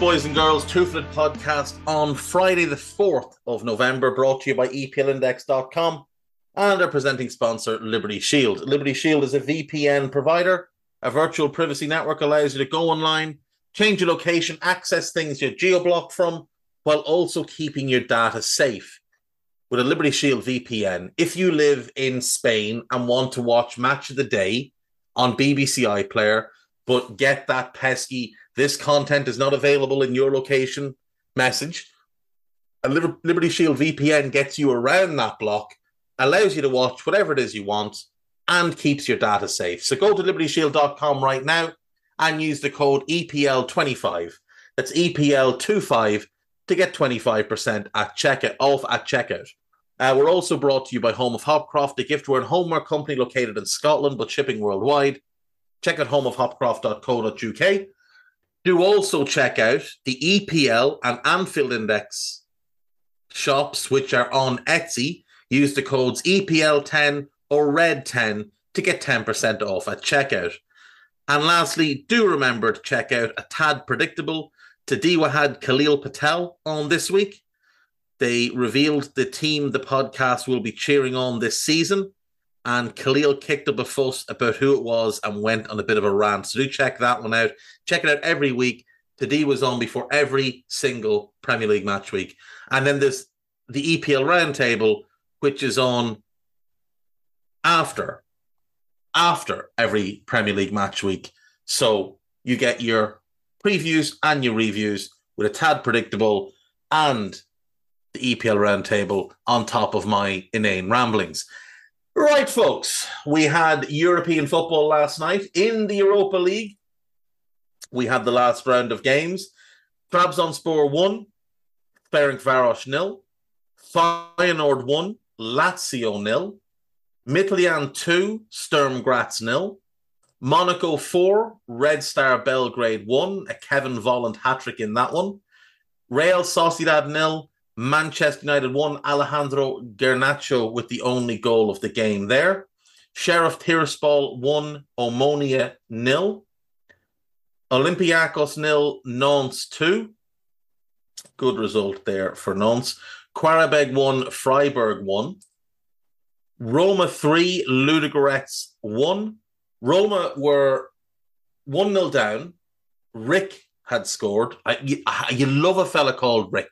Boys and girls? Two Footed podcast on Friday, the 4th of November, brought to you by EPLindex.com and our presenting sponsor, Liberty Shield. Liberty Shield is a VPN provider. A virtual privacy network allows you to go online, change your location, access things you're geo-blocked from, while also keeping your data safe. With a Liberty Shield VPN, if you live in Spain and want to watch Match of the Day on BBC iPlayer, but get that pesky this content is not available in your location message. A Liberty Shield VPN gets you around that block, allows you to watch whatever it is you want, and keeps your data safe. So go to libertyshield.com right now and use the code EPL25. That's EPL25 to get 25% at checkout off at checkout. Uh, we're also brought to you by Home of Hopcroft, a giftware and homeware company located in Scotland but shipping worldwide. Check out homeofhopcroft.co.uk. Do also check out the EPL and Anfield Index shops, which are on Etsy. Use the codes EPL10 or RED10 to get 10% off at checkout. And lastly, do remember to check out a tad predictable. Tadiwa had Khalil Patel on this week. They revealed the team the podcast will be cheering on this season. And Khalil kicked up a fuss about who it was and went on a bit of a rant. So do check that one out. Check it out every week. Tadi was on before every single Premier League match week. And then there's the EPL Roundtable, which is on after after every Premier League match week. So you get your previews and your reviews with a tad predictable and the EPL Roundtable on top of my inane ramblings. Right, folks, we had European football last night in the Europa League. We had the last round of games. Trabzonspor 1, Ferencvaros nil. Feyenoord 1, Lazio nil. Midtjylland 2, Sturm Graz nil. Monaco 4, Red Star Belgrade 1, a Kevin Volland hat trick in that one. Real Sociedad nil, Manchester United one Alejandro Garnacho with the only goal of the game there. Sheriff Tiraspol one Omonia nil. Olympiacos nil, Nantes 2. Good result there for Nantes. Qarabag 1, Freiburg 1. Roma 3, Ludogorets 1. Roma were 1 nil down. Rick had scored. I, you, you love a fella called Rick.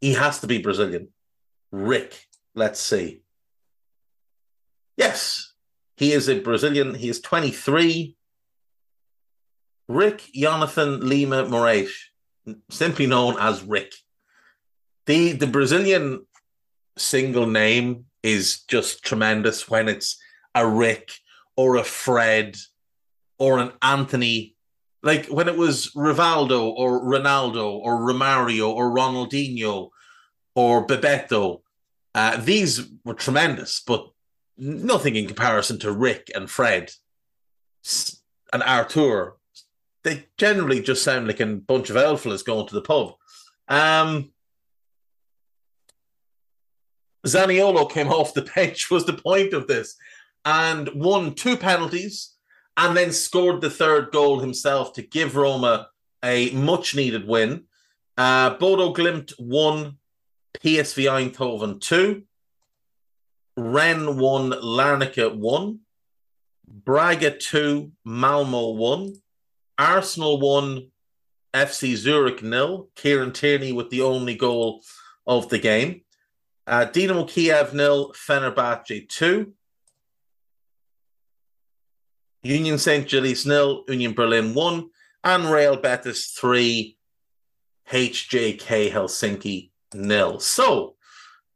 He has to be Brazilian. Rick. Let's see. Yes, he is a Brazilian. He is 23. Rick Jonathan Lima Moraes, simply known as Rick. The the Brazilian single name is just tremendous when it's a Rick or a Fred or an Anthony. Like when it was Rivaldo or Ronaldo or Romario or Ronaldinho or Bebeto, uh, these were tremendous, but nothing in comparison to Rick and Fred and Artur. They generally just sound like a bunch of elfellas going to the pub. Um, Zaniolo came off the bench was the point of this and won two penalties and then scored the third goal himself to give Roma a much needed win. Uh, Bodo Glimt one, PSV Eindhoven 2. Rennes one, Larnaca 1. Braga 2, Malmo 1. Arsenal 1, FC Zurich nil. Kieran Tierney with the only goal of the game. Uh, Dinamo Kiev nil, Fenerbahce 2. Union St. Gilles nil, Union Berlin 1. And Real Betis 3, HJK Helsinki nil. So,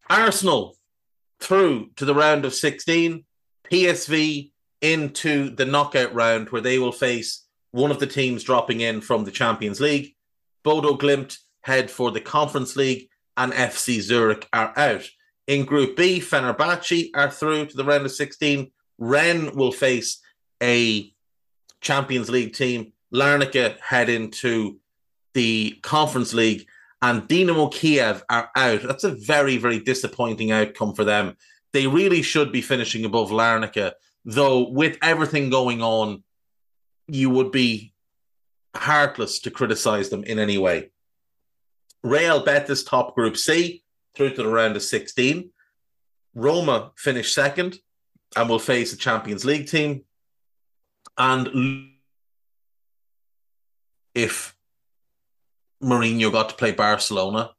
Arsenal through to the round of 16. PSV into the knockout round where they will face one of the teams dropping in from the Champions League. Bodo Glimt head for the Conference League and FC Zurich are out. In Group B, Fenerbahce are through to the round of 16. Rennes will face a Champions League team. Larnaca head into the Conference League, and Dynamo Kiev are out. That's a very, very disappointing outcome for them. They really should be finishing above Larnaca, though, with everything going on, you would be heartless to criticize them in any way. Real Betis top Group C through to the round of 16. Roma finished second and will face a Champions League team. And if Mourinho got to play Barcelona,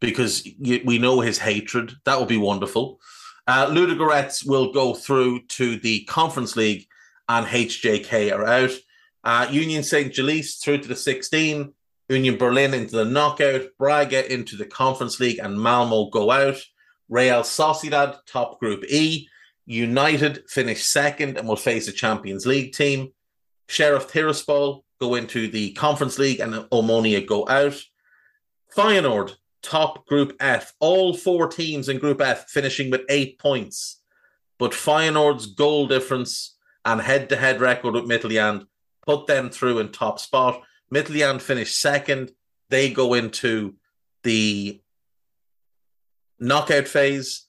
because we know his hatred, that would be wonderful. Uh, Ludogorets will go through to the Conference League, and HJK are out. Uh, Union St. Gilles through to the 16. Union Berlin into the knockout. Braga into the Conference League, and Malmo go out. Real Sociedad top Group E. United finish second and will face a Champions League team. Sheriff Tiraspol go into the Conference League, and Omonia go out. Feyenoord top Group F. All four teams in Group F finishing with eight points. But Feyenoord's goal difference and head to head record with Midtjylland put them through in top spot. Midtjylland finished second. They go into the knockout phase.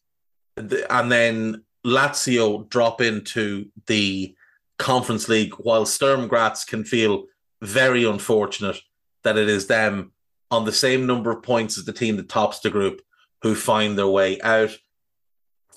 And then Lazio drop into the Conference League, while Sturm Graz can feel very unfortunate that it is them on the same number of points as the team that tops the group who find their way out.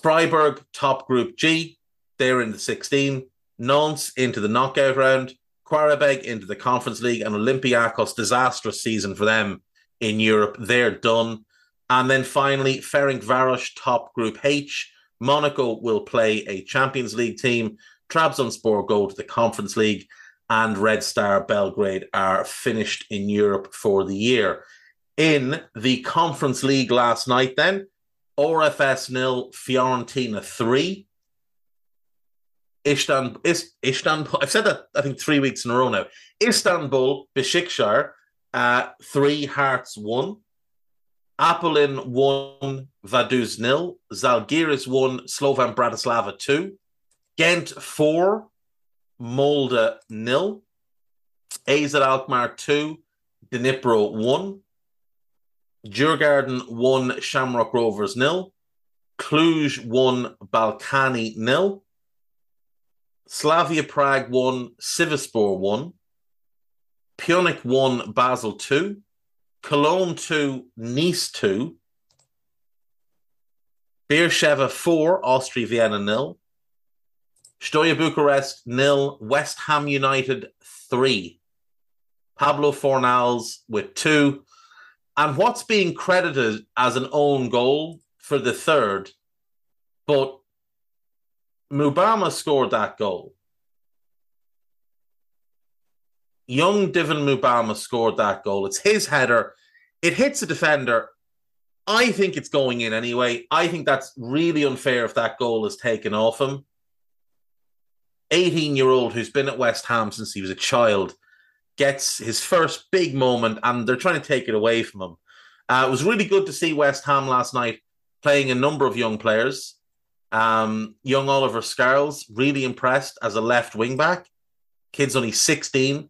Freiburg top group G, they're in the 16. Nantes into the knockout round. Qarabag into the Conference League and Olympiacos, disastrous season for them in Europe. They're done. And then finally, Ferenc Ferencváros top group H. Monaco will play a Champions League team. Trabzonspor go to the Conference League and Red Star Belgrade are finished in Europe for the year. In the Conference League last night, then, RFS nil, Fiorentina 3. Istanbul, Istanbul, I've said that I think three weeks in a row now. Istanbul, Besiktas, uh, 3, Hearts 1. Apollon 1, Vaduz nil. Zalgiris 1, Slovan Bratislava 2. Ghent 4, Molde nil. AZ Alkmaar 2, Dnipro 1. Djurgården 1, Shamrock Rovers nil. Cluj 1, Ballkani nil. Slavia Prague 1, Sivasspor 1. Pyunik 1, Basel 2. Cologne 2, Nice 2. Beersheva 4, Austria Vienna nil. Steaua Bucharest nil, West Ham United three. Pablo Fornals with two. And what's being credited as an own goal for the third, but Mubama scored that goal. Young Divin Mubama scored that goal. It's his header. It hits a defender. I think it's going in anyway. I think that's really unfair if that goal is taken off him. 18 year old who's been at West Ham since he was a child gets his first big moment and they're trying to take it away from him. Uh, it was really good to see West Ham last night playing a number of young players. Um, young Oliver Scarles, really impressed as a left wing back. Kid's only 16.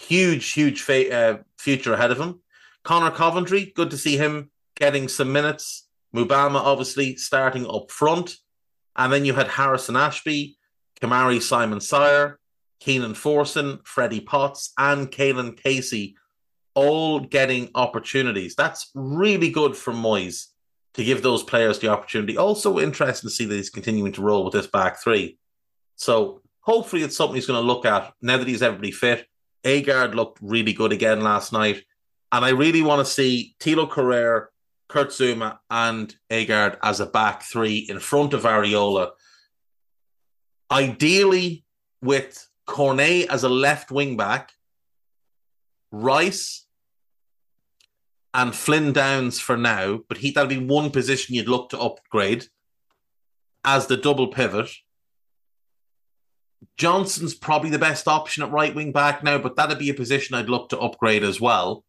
Huge, huge fa- uh, future ahead of him. Conor Coventry, good to see him getting some minutes. Mubama, obviously, starting up front. And then you had Harrison Ashby, Kamarai Simon-Swyer, Keenan Forson, Freddie Potts, and Kaelan Casey all getting opportunities. That's really good for Moyes to give those players the opportunity. Also interesting to see that he's continuing to roll with this back three. So hopefully it's something he's going to look at now that he's everybody fit. Aguerd looked really good again last night. And I really want to see Thilo Kehrer, Kurt Zouma, and Aguerd as a back three in front of Areola ideally with Cornet as a left wing back, Rice, and Flynn Downes for now, but he that'll be one position you'd look to upgrade as the double pivot. Johnson's probably the best option at right wing back now, but that'd be a position I'd look to upgrade as well.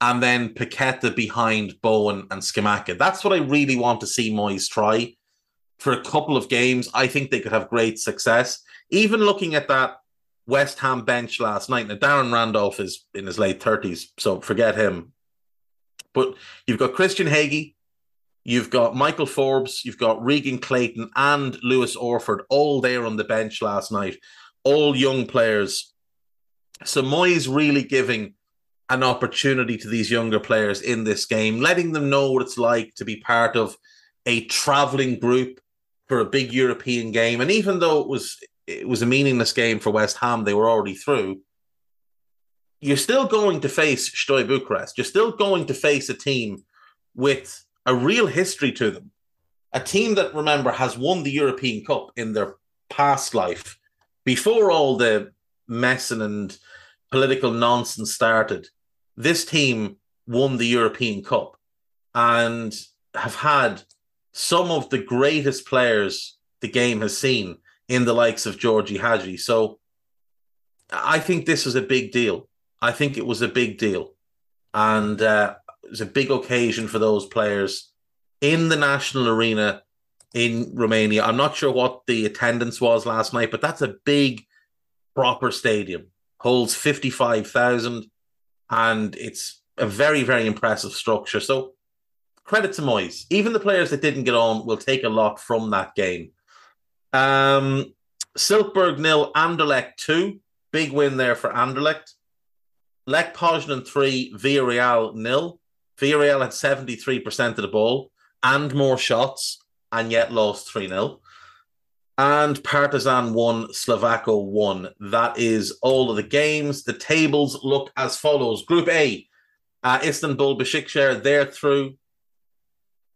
And then Paqueta behind Bowen and Scamacca. That's what I really want to see Moyes try for a couple of games. I think they could have great success. Even looking at that West Ham bench last night, now Darren Randolph is in his late 30s, so forget him. But you've got Christian Hagi, you've got Michael Forbes, you've got Regan Clayton and Lewis Orford all there on the bench last night, all young players. So Moyes really giving an opportunity to these younger players in this game, letting them know what it's like to be part of a traveling group for a big European game. And even though it was it was a meaningless game for West Ham, they were already through you're still going to face Steaua Bucharest. You're still going to face a team with a real history to them. A team that, remember, has won the European Cup in their past life before all the messing and political nonsense started. This team won the European Cup and have had some of the greatest players the game has seen in the likes of Georgie Hagi. So I think this is a big deal. I think it was a big deal. And uh, it was a big occasion for those players in the national arena in Romania. I'm not sure what the attendance was last night, but that's a big, proper stadium. Holds 55,000 and it's a very, very impressive structure. So credit to Moyes. Even the players that didn't get on will take a lot from that game. Um, Silkeborg nil, Anderlecht two. Big win there for Anderlecht. Lech Poznan 3, Villarreal nil. Villarreal had 73% of the ball and more shots and yet lost 3 0. And Partizan 1, Slovacko 1. That is all of the games. The tables look as follows Group A, uh, Istanbul Besiktas, they're through.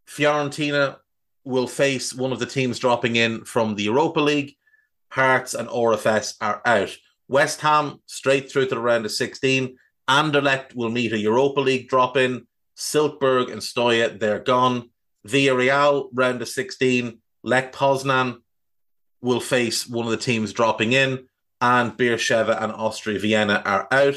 Fiorentina will face one of the teams dropping in from the Europa League. Hearts and RFS are out. West Ham straight through to the round of 16. Anderlecht will meet a Europa League drop in. Silkeborg and Steaua, they're gone. Villarreal, round of 16. Lech Poznan will face one of the teams dropping in. And Beersheva and Austria Vienna are out.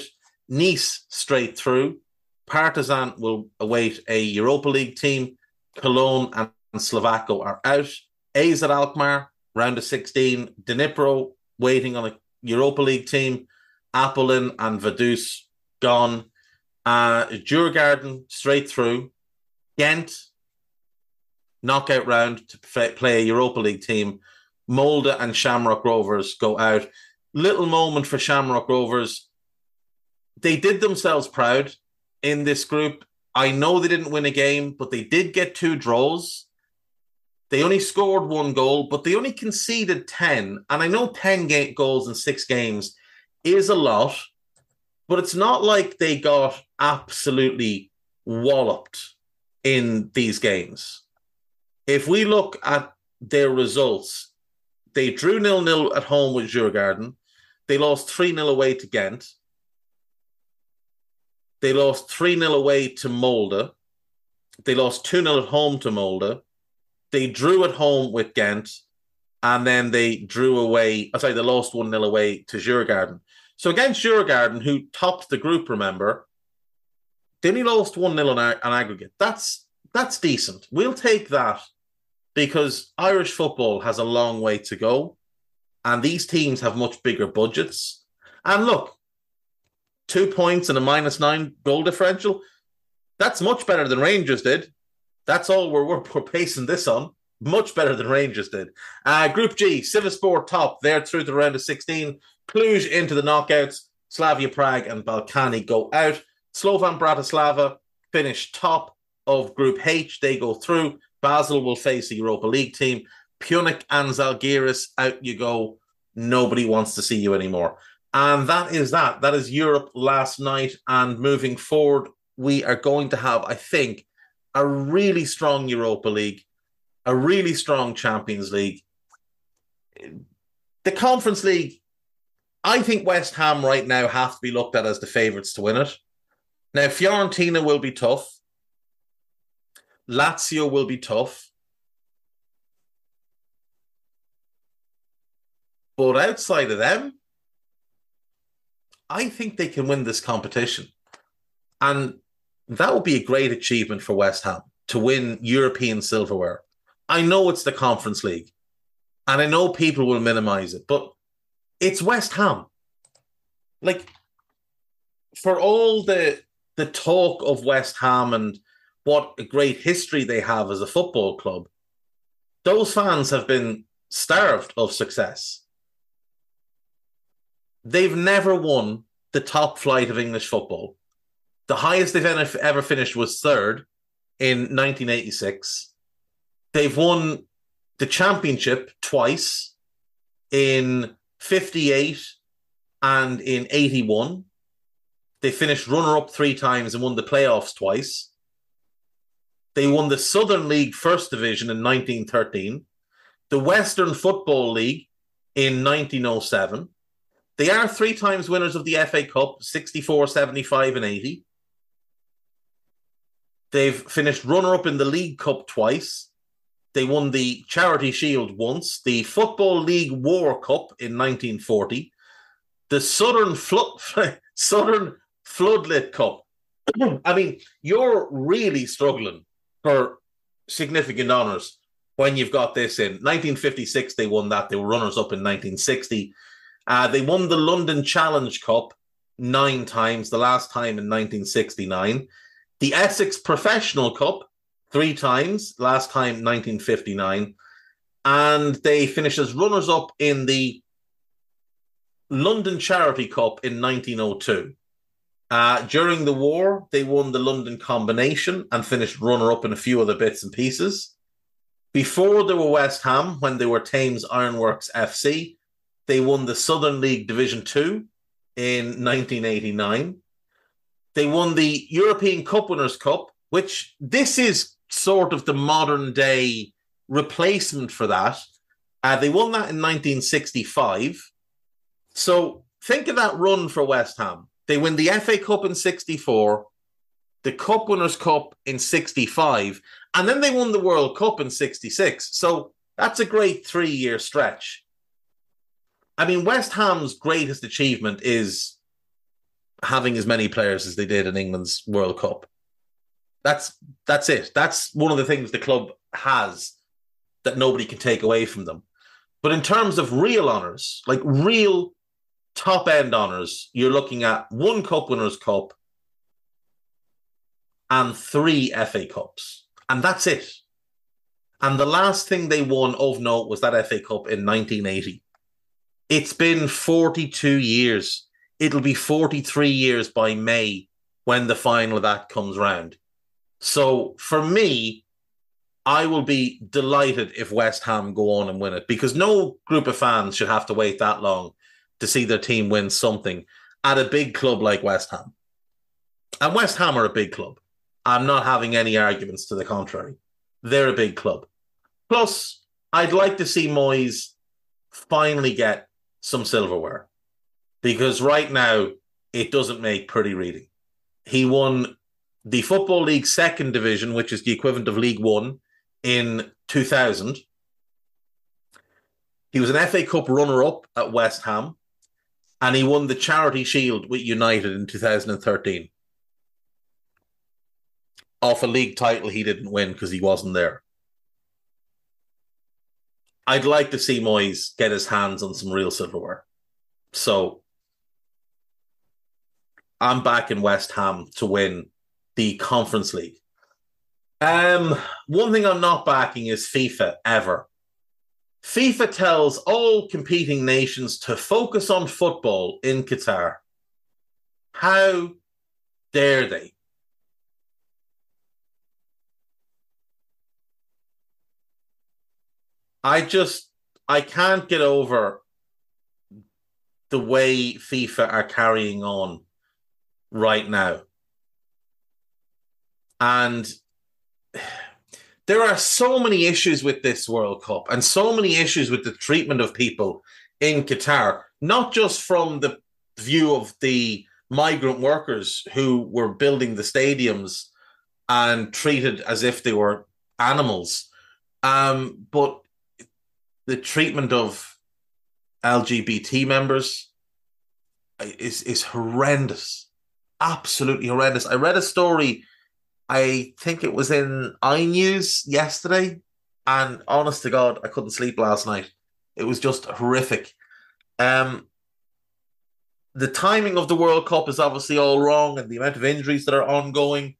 Nice straight through. Partizan will await a Europa League team. Cologne and Slovacko are out. AZ Alkmaar, round of 16. Dnipro waiting on a Europa League team. Apollon and Vaduz gone. Uh, Djurgården straight through. Ghent knockout round to play a Europa League team. Molde and Shamrock Rovers go out. Little moment for Shamrock Rovers. They did themselves proud in this group. I know they didn't win a game, but they did get two draws. They only scored one goal, but they only conceded 10. And I know 10 ga- goals in six games is a lot, but it's not like they got absolutely walloped in these games. If we look at their results, they drew nil nil at home with Djurgården. They lost 3 0 away to Ghent. They lost 3 0 away to Molde. They lost 2 0 at home to Molde. They drew at home with Ghent. And then they drew away, I'm sorry, they lost 1 0 away to Djurgården. So against Djurgården, who topped the group, remember, they only lost 1 0 on, on aggregate. That's that's decent. We'll take that because Irish football has a long way to go, and these teams have much bigger budgets. And look, two points and a minus nine goal differential. That's much better than Rangers did. That's all we're, we're, we're basing this on. Much better than Rangers did. Uh, Group G, Sivasspor top. They're through the round of 16. Cluj into the knockouts. Slavia Prague and Ballkani go out. Slovan Bratislava finish top of Group H. They go through. Basel will face the Europa League team. Pyunik and Zalgiris, out you go. Nobody wants to see you anymore. And that is that. That is Europe last night. And moving forward, we are going to have, I think, a really strong Europa League, a really strong Champions League. The Conference League I think West Ham right now have to be looked at as the favourites to win it. Now, Fiorentina will be tough. Lazio will be tough. But outside of them, I think they can win this competition. And that would be a great achievement for West Ham to win European silverware. I know it's the Conference League, and I know people will minimize it, but it's West Ham. Like, for all the the talk of West Ham and what a great history they have as a football club, those fans have been starved of success. They've never won the top flight of English football. The highest they've ever finished was third in 1986. They've won the championship twice in 58 and in 81. They finished runner up three times and won the playoffs twice. They won the Southern League First Division in 1913, the Western Football League in 1907. They are three times winners of the FA Cup 64, 75, and 80. They've finished runner up in the League Cup twice. They won the Charity Shield once, the Football League War Cup in 1940, the Southern Southern Floodlit Cup. I mean, you're really struggling for significant honours when you've got this in 1956. They won that. They were runners up in 1960. Uh, they won the London Challenge Cup nine times. The last time in 1969. The Essex Professional Cup three times. Last time 1959, and they finished as runners up in the London Charity Cup in 1902. Uh, during the war, they won the London Combination and finished runner up in a few other bits and pieces. Before they were West Ham, when they were Thames Ironworks FC, they won the Southern League Division 2 in 1989. They won the European Cup Winners' Cup, which this is sort of the modern day replacement for that. Uh, they won that in 1965. So think of that run for West Ham. They win the FA Cup in 64, the Cup Winners' Cup in 65, and then they won the World Cup in 66. So that's a great three year stretch. I mean, West Ham's greatest achievement is having as many players as they did in England's World Cup. That's that's it. That's one of the things the club has that nobody can take away from them. But in terms of real honours, like real top end honours, you're looking at one Cup Winners' Cup and three FA Cups. And that's it. And the last thing they won of note was that FA Cup in 1980. It's been 42 years. It'll be 43 years by May when the final of that comes round. So for me, I will be delighted if West Ham go on and win it because no group of fans should have to wait that long to see their team win something at a big club like West Ham. And West Ham are a big club. I'm not having any arguments to the contrary. They're a big club. Plus, I'd like to see Moyes finally get some silverware because right now it doesn't make pretty reading. He won the Football League second division, which is the equivalent of League One, in 2000. He was an FA Cup runner up at West Ham, and he won the Charity Shield with United in 2013. Off a league title he didn't win because he wasn't there. I'd like to see Moyes get his hands on some real silverware. So I'm back in West Ham to win the Conference League. Um, one thing I'm not backing is FIFA ever. FIFA tells all competing nations to focus on football in Qatar. How dare they? I just I can't get over the way FIFA are carrying on right now. And there are so many issues with this World Cup and so many issues with the treatment of people in Qatar, not just from the view of the migrant workers who were building the stadiums and treated as if they were animals. Um, but the treatment of LGBT members is is horrendous, absolutely horrendous. I read a story. I think it was in iNews yesterday, and honest to God, I couldn't sleep last night. It was just horrific. Um, the timing of the World Cup is obviously all wrong, and the amount of injuries that are ongoing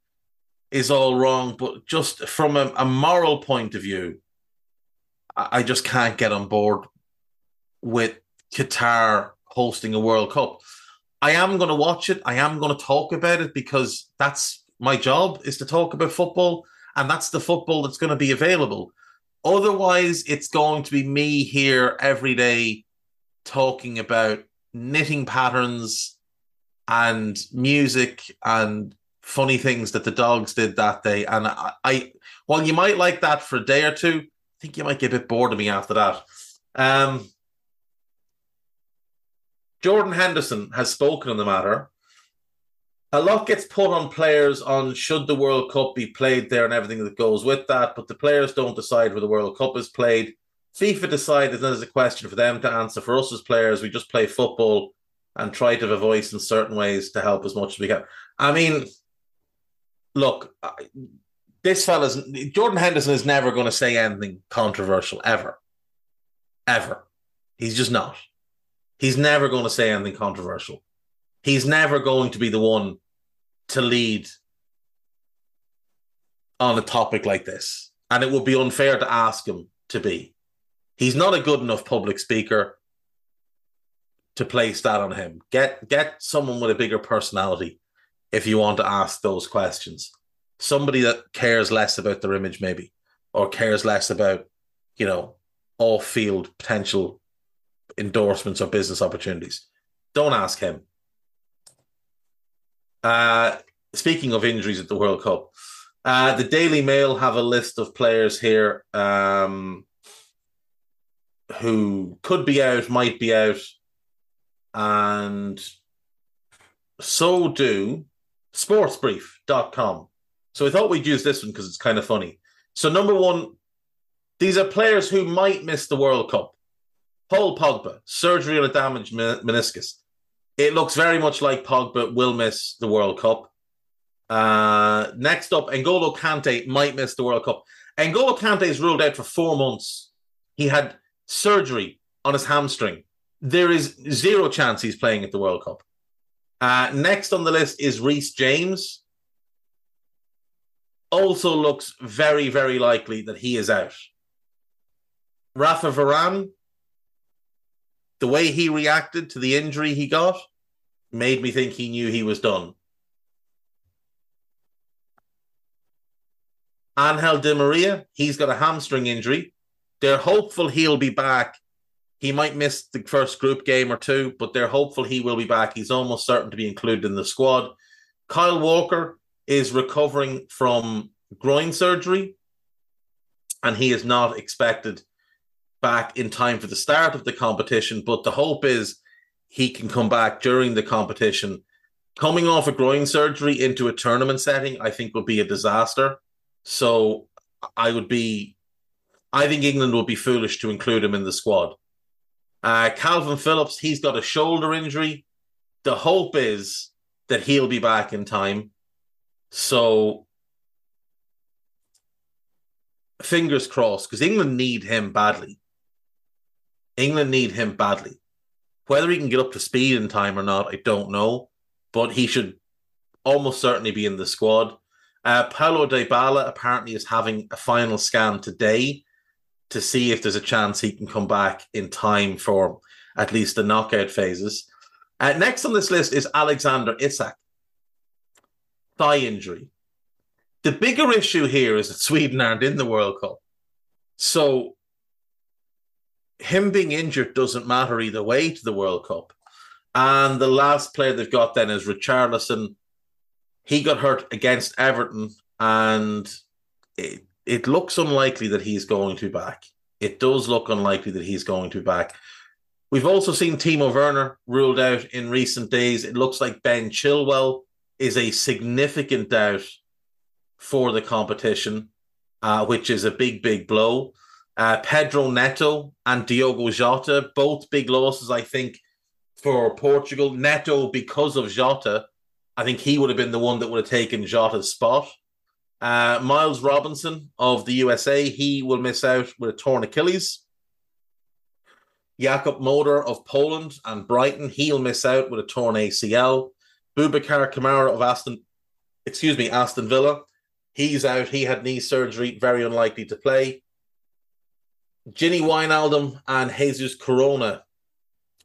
is all wrong. But just from a, a moral point of view, I, I just can't get on board with Qatar hosting a World Cup. I am going to watch it. I am going to talk about it because that's my job is to talk about football, and that's the football that's going to be available. Otherwise, it's going to be me here every day talking about knitting patterns and music and funny things that the dogs did that day. And I, I while you might like that for a day or two, I think you might get a bit bored of me after that. Um, Jordan Henderson has spoken on the matter. A lot gets put on players on should the World Cup be played there and everything that goes with that, but the players don't decide where the World Cup is played. FIFA decided that is a question for them to answer. For us as players, we just play football and try to have a voice in certain ways to help as much as we can. I mean, look, this fella's Jordan Henderson is never going to say anything controversial ever, ever. He's just not. He's never going to say anything controversial. He's never going to be the one to lead on a topic like this, and it would be unfair to ask him to be. He's not a good enough public speaker to place that on him. Get get someone with a bigger personality if you want to ask those questions. Somebody that cares less about their image, maybe, or cares less about, you know, off field potential endorsements or business opportunities. Don't ask him. Uh, speaking of injuries at the World Cup, uh, the Daily Mail have a list of players here. Um, who could be out, might be out, and so do sportsbrief.com. So I thought we'd use this one because it's kind of funny. So, number one, these are players who might miss the World Cup. Paul Pogba, surgery on a damaged meniscus. It looks very much like Pogba will miss the World Cup. Uh, next up, N'Golo Kante might miss the World Cup. N'Golo Kante is ruled out for four months. He had surgery on his hamstring. There is zero chance he's playing at the World Cup. Uh, next on the list is Reece James. Also looks very, very likely that he is out. Rafa Varane, the way he reacted to the injury he got made me think he knew he was done. Angel Di Maria, he's got a hamstring injury. They're hopeful he'll be back. He might miss the first group game or two, but they're hopeful he will be back. He's almost certain to be included in the squad. Kyle Walker is recovering from groin surgery, and he is not expected back in time for the start of the competition. But the hope is he can come back during the competition. Coming off a groin surgery into a tournament setting, I think would be a disaster. So I would be I think England would be foolish to include him in the squad. Uh, Kalvin Phillips, he's got a shoulder injury. The hope is that he'll be back in time. So, fingers crossed, because England need him badly. England need him badly. Whether he can get up to speed in time or not, I don't know. But he should almost certainly be in the squad. Uh, Paulo Dybala apparently is having a final scan today to see if there's a chance he can come back in time for at least the knockout phases. Uh, next on this list is Alexander Isak, thigh injury. The bigger issue here is that Sweden aren't in the World Cup. So him being injured doesn't matter either way to the World Cup. And the last player they've got then is Richarlison. He got hurt against Everton, and it, it looks unlikely that he's going to back. It does look unlikely that he's going to back. We've also seen Timo Werner ruled out in recent days. It looks like Ben Chilwell is a significant doubt for the competition, uh, which is a big, big blow. Uh, Pedro Neto and Diogo Jota, both big losses, I think, for Portugal. Neto, because of Jota, I think he would have been the one that would have taken Jota's spot. Uh, Miles Robinson of the USA, he will miss out with a torn Achilles. Jakub Moder of Poland and Brighton, he'll miss out with a torn ACL. Boubacar Kamara of Aston, excuse me, Aston Villa, he's out. He had knee surgery, very unlikely to play. Gini Wijnaldum and Jesus Corona,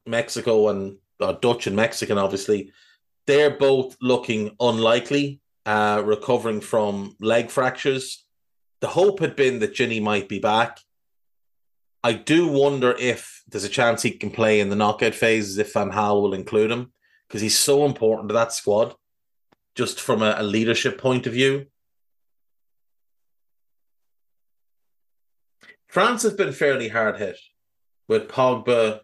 Mexico and uh, Dutch and Mexican, obviously, they're both looking unlikely, uh, recovering from leg fractures. The hope had been that Gini might be back. I do wonder if there's a chance he can play in the knockout phases if Van Gaal will include him because he's so important to that squad, just from a, a leadership point of view. France has been fairly hard hit with Pogba,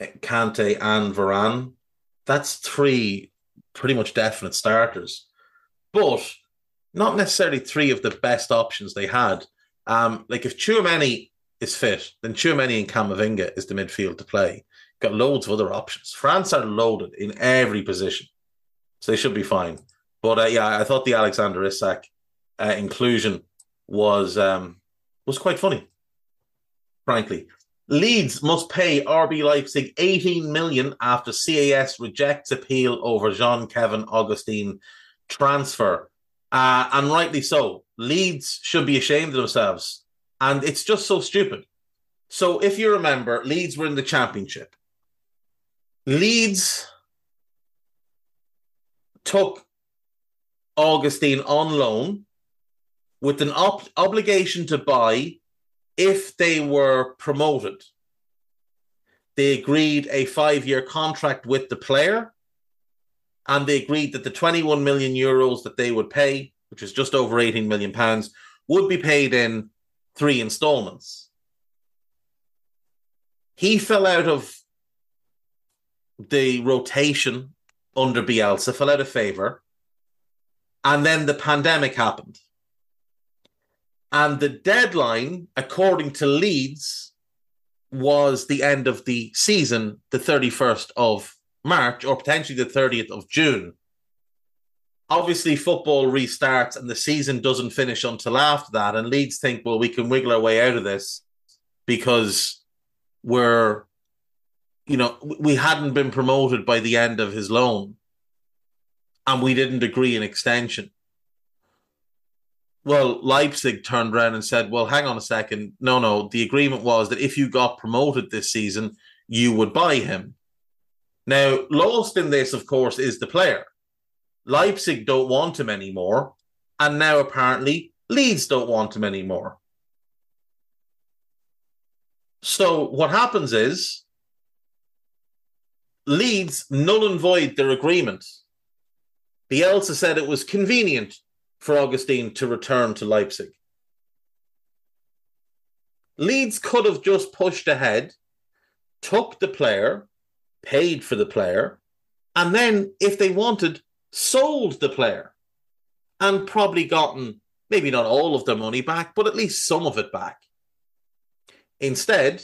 Kante, and Varane. That's three pretty much definite starters, but not necessarily three of the best options they had. Um, like if Tchouameni is fit, then Tchouameni and Camavinga is the midfield to play. Got loads of other options. France are loaded in every position, so they should be fine. But uh, yeah, I thought the Alexander Isak uh, inclusion was um, was quite funny, frankly. Leeds must pay RB Leipzig 18 million after CAS rejects appeal over Jean-Kévin Augustin transfer. Uh, and rightly so. Leeds should be ashamed of themselves. And it's just so stupid. So if you remember, Leeds were in the championship. Leeds took Augustin on loan with an op- obligation to buy if they were promoted. They agreed a five year contract with the player and they agreed that the 21 million euros that they would pay, which is just over 18 million pounds, would be paid in three installments. He fell out of the rotation under Bielsa, fell out of favor, and then the pandemic happened. And the deadline, according to Leeds, was the end of the season, the 31st of March, or potentially the 30th of June. Obviously, football restarts and the season doesn't finish until after that. And Leeds think, well, we can wiggle our way out of this because we're, you know, we hadn't been promoted by the end of his loan and we didn't agree an extension. Well, Leipzig turned around and said, well, hang on a second. No, no. The agreement was that if you got promoted this season, you would buy him. Now, lost in this, of course, is the player. Leipzig don't want him anymore. And now apparently Leeds don't want him anymore. So what happens is Leeds null and void their agreement. Bielsa said it was convenient for Augustin to return to Leipzig. Leeds could have just pushed ahead, took the player, paid for the player, and then, if they wanted, sold the player and probably gotten maybe not all of their money back, but at least some of it back. Instead,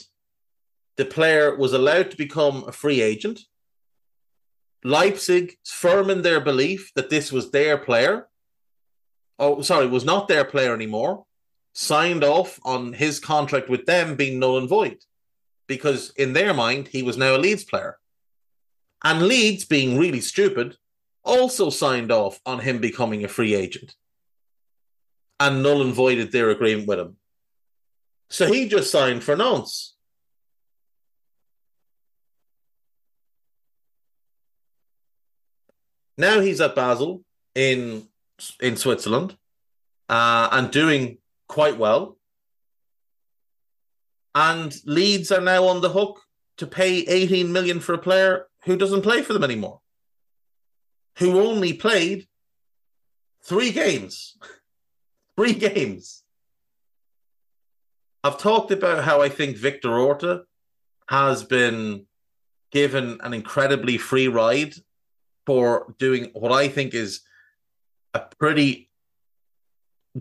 the player was allowed to become a free agent. Leipzig, firm in their belief that this was their player, oh, sorry, was not their player anymore, signed off on his contract with them being null and void because in their mind, he was now a Leeds player. And Leeds, being really stupid, also signed off on him becoming a free agent and null and voided their agreement with him. So he just signed for Nantes. Now he's at Basel in in Switzerland uh, and doing quite well. And Leeds are now on the hook to pay 18 million for a player who doesn't play for them anymore, who only played three games. three games. I've talked about how I think Victor Orta has been given an incredibly free ride for doing what I think is a pretty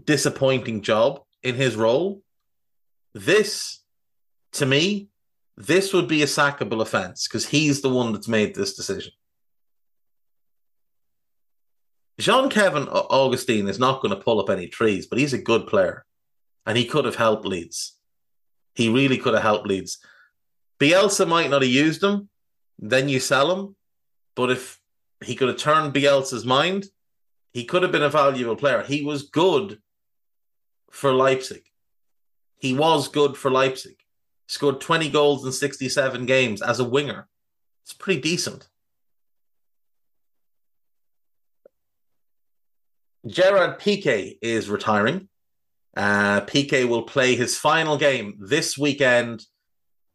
disappointing job in his role. This, to me, this would be a sackable offense because he's the one that's made this decision. Jean Kevin Augustin is not going to pull up any trees, but he's a good player and he could have helped Leeds. He really could have helped Leeds. Bielsa might not have used him, then you sell him. But if he could have turned Bielsa's mind, he could have been a valuable player. He was good for Leipzig. He was good for Leipzig. Scored 20 goals in 67 games as a winger. It's pretty decent. Gerard Piqué is retiring. Uh, Piqué will play his final game this weekend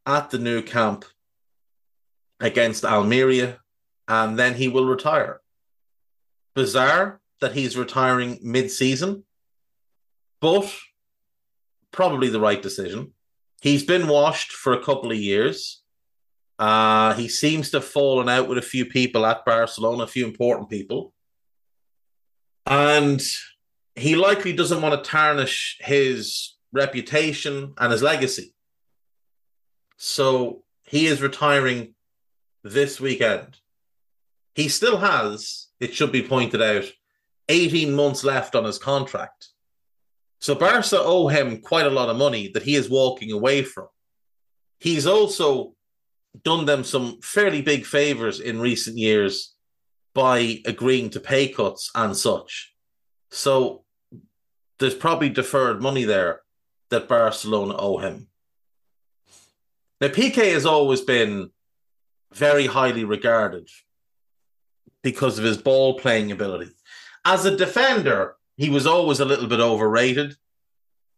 at the Nou Camp against Almeria, and then he will retire. Bizarre that he's retiring mid season, but probably the right decision. He's been washed for a couple of years. Uh, he seems to have fallen out with a few people at Barcelona, a few important people. And he likely doesn't want to tarnish his reputation and his legacy. So he is retiring this weekend. He still has, it should be pointed out, 18 months left on his contract. So Barca owe him quite a lot of money that he is walking away from. He's also done them some fairly big favors in recent years by agreeing to pay cuts and such. So there's probably deferred money there that Barcelona owe him. Now, Piqué has always been very highly regarded because of his ball playing ability. As a defender, he was always a little bit overrated.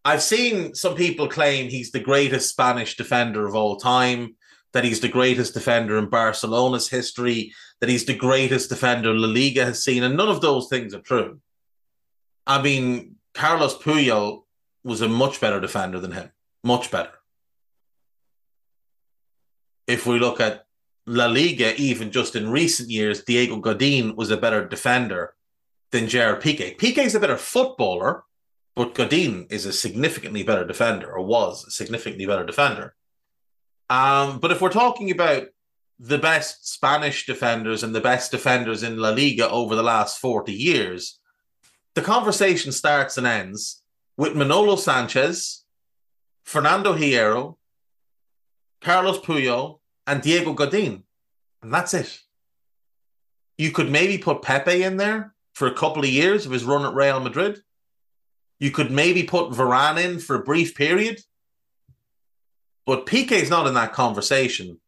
I've seen some people claim he's the greatest Spanish defender of all time, that he's the greatest defender in Barcelona's history, that he's the greatest defender La Liga has seen, and none of those things are true. I mean, Carlos Puyol was a much better defender than him, much better. If we look at La Liga, even just in recent years, Diego Godin was a better defender than Gerard Piqué. Is a better footballer, but Godin is a significantly better defender, or was a significantly better defender. Um, but if we're talking about the best Spanish defenders and the best defenders in La Liga over the last 40 years, the conversation starts and ends with Manolo Sanchez, Fernando Hierro, Carlos Puyol, and Diego Godin. And that's it. You could maybe put Pepe in there for a couple of years of his run at Real Madrid. You could maybe put Varane in for a brief period. But is not in that conversation.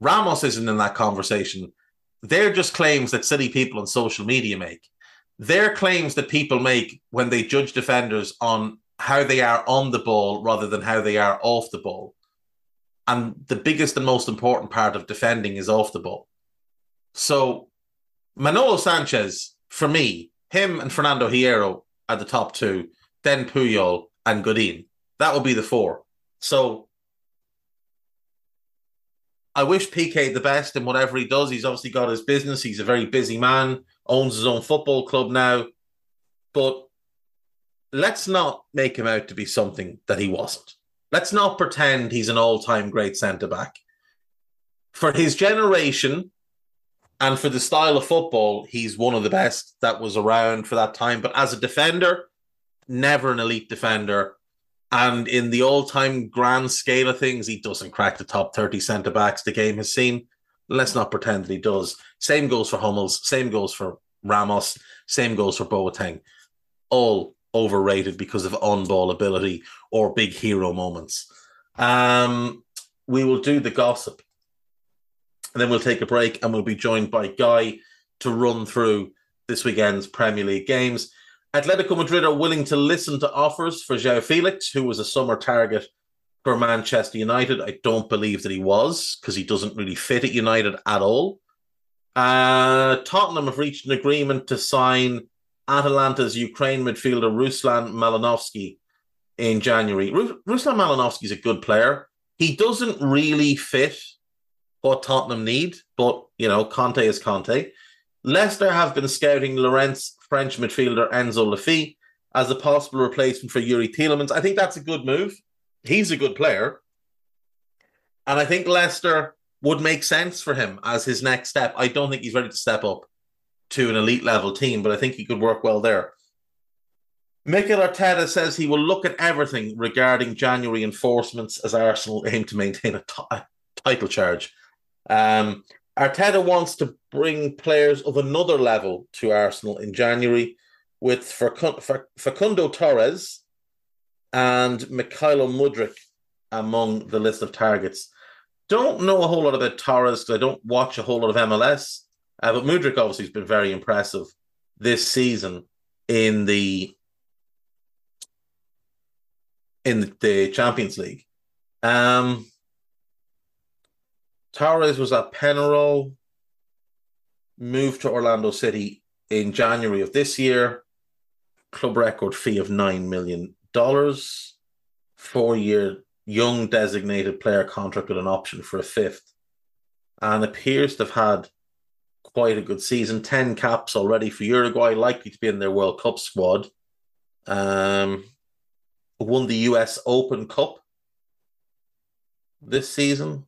Ramos isn't in that conversation. They're just claims that silly people on social media make. They're claims that people make when they judge defenders on how they are on the ball rather than how they are off the ball. And the biggest and most important part of defending is off the ball. So Manolo Sanchez, for me, him and Fernando Hierro are the top two, then Puyol and Godin. That would be the four. So I wish Piqué the best in whatever he does. He's obviously got his business. He's a very busy man, owns his own football club now. But let's not make him out to be something that he wasn't. Let's not pretend he's an all time great centre back. For his generation and for the style of football, he's one of the best that was around for that time. But as a defender, never an elite defender. And in the all time grand scale of things, he doesn't crack the top 30 centre backs the game has seen. Let's not pretend that he does. Same goes for Hummels, same goes for Ramos, same goes for Boateng. All overrated because of on ball ability or big hero moments. Um, we will do the gossip. And then we'll take a break and we'll be joined by Guy to run through this weekend's Premier League games. Atletico Madrid are willing to listen to offers for João Felix, who was a summer target for Manchester United. I don't believe that he was because he doesn't really fit at United at all. Uh, Tottenham have reached an agreement to sign Atalanta's Ukraine midfielder Ruslan Malinovsky in January. Ruslan Malinovsky is a good player. He doesn't really fit what Tottenham need, but you know, Conte is Conte. Leicester have been scouting Lorient's French midfielder Enzo Le Fée as a possible replacement for Yuri Tielemans. I think that's a good move. He's a good player. And I think Leicester would make sense for him as his next step. I don't think he's ready to step up to an elite level team, but I think he could work well there. Mikel Arteta says he will look at everything regarding January enforcements as Arsenal aim to maintain a, t- a title charge. Um, Arteta wants to bring players of another level to Arsenal in January with Facundo Torres and Mykhailo Mudryk among the list of targets. Don't know a whole lot about Torres because I don't watch a whole lot of MLS, uh, but Mudryk obviously has been very impressive this season in the in the Champions League. Um, Torres was at Penarol, moved to Orlando City in January of this year. Club record fee of $9 million. Four year young designated player contract with an option for a fifth. And appears to have had quite a good season 10 caps already for Uruguay, likely to be in their World Cup squad. Um, won the US Open Cup this season.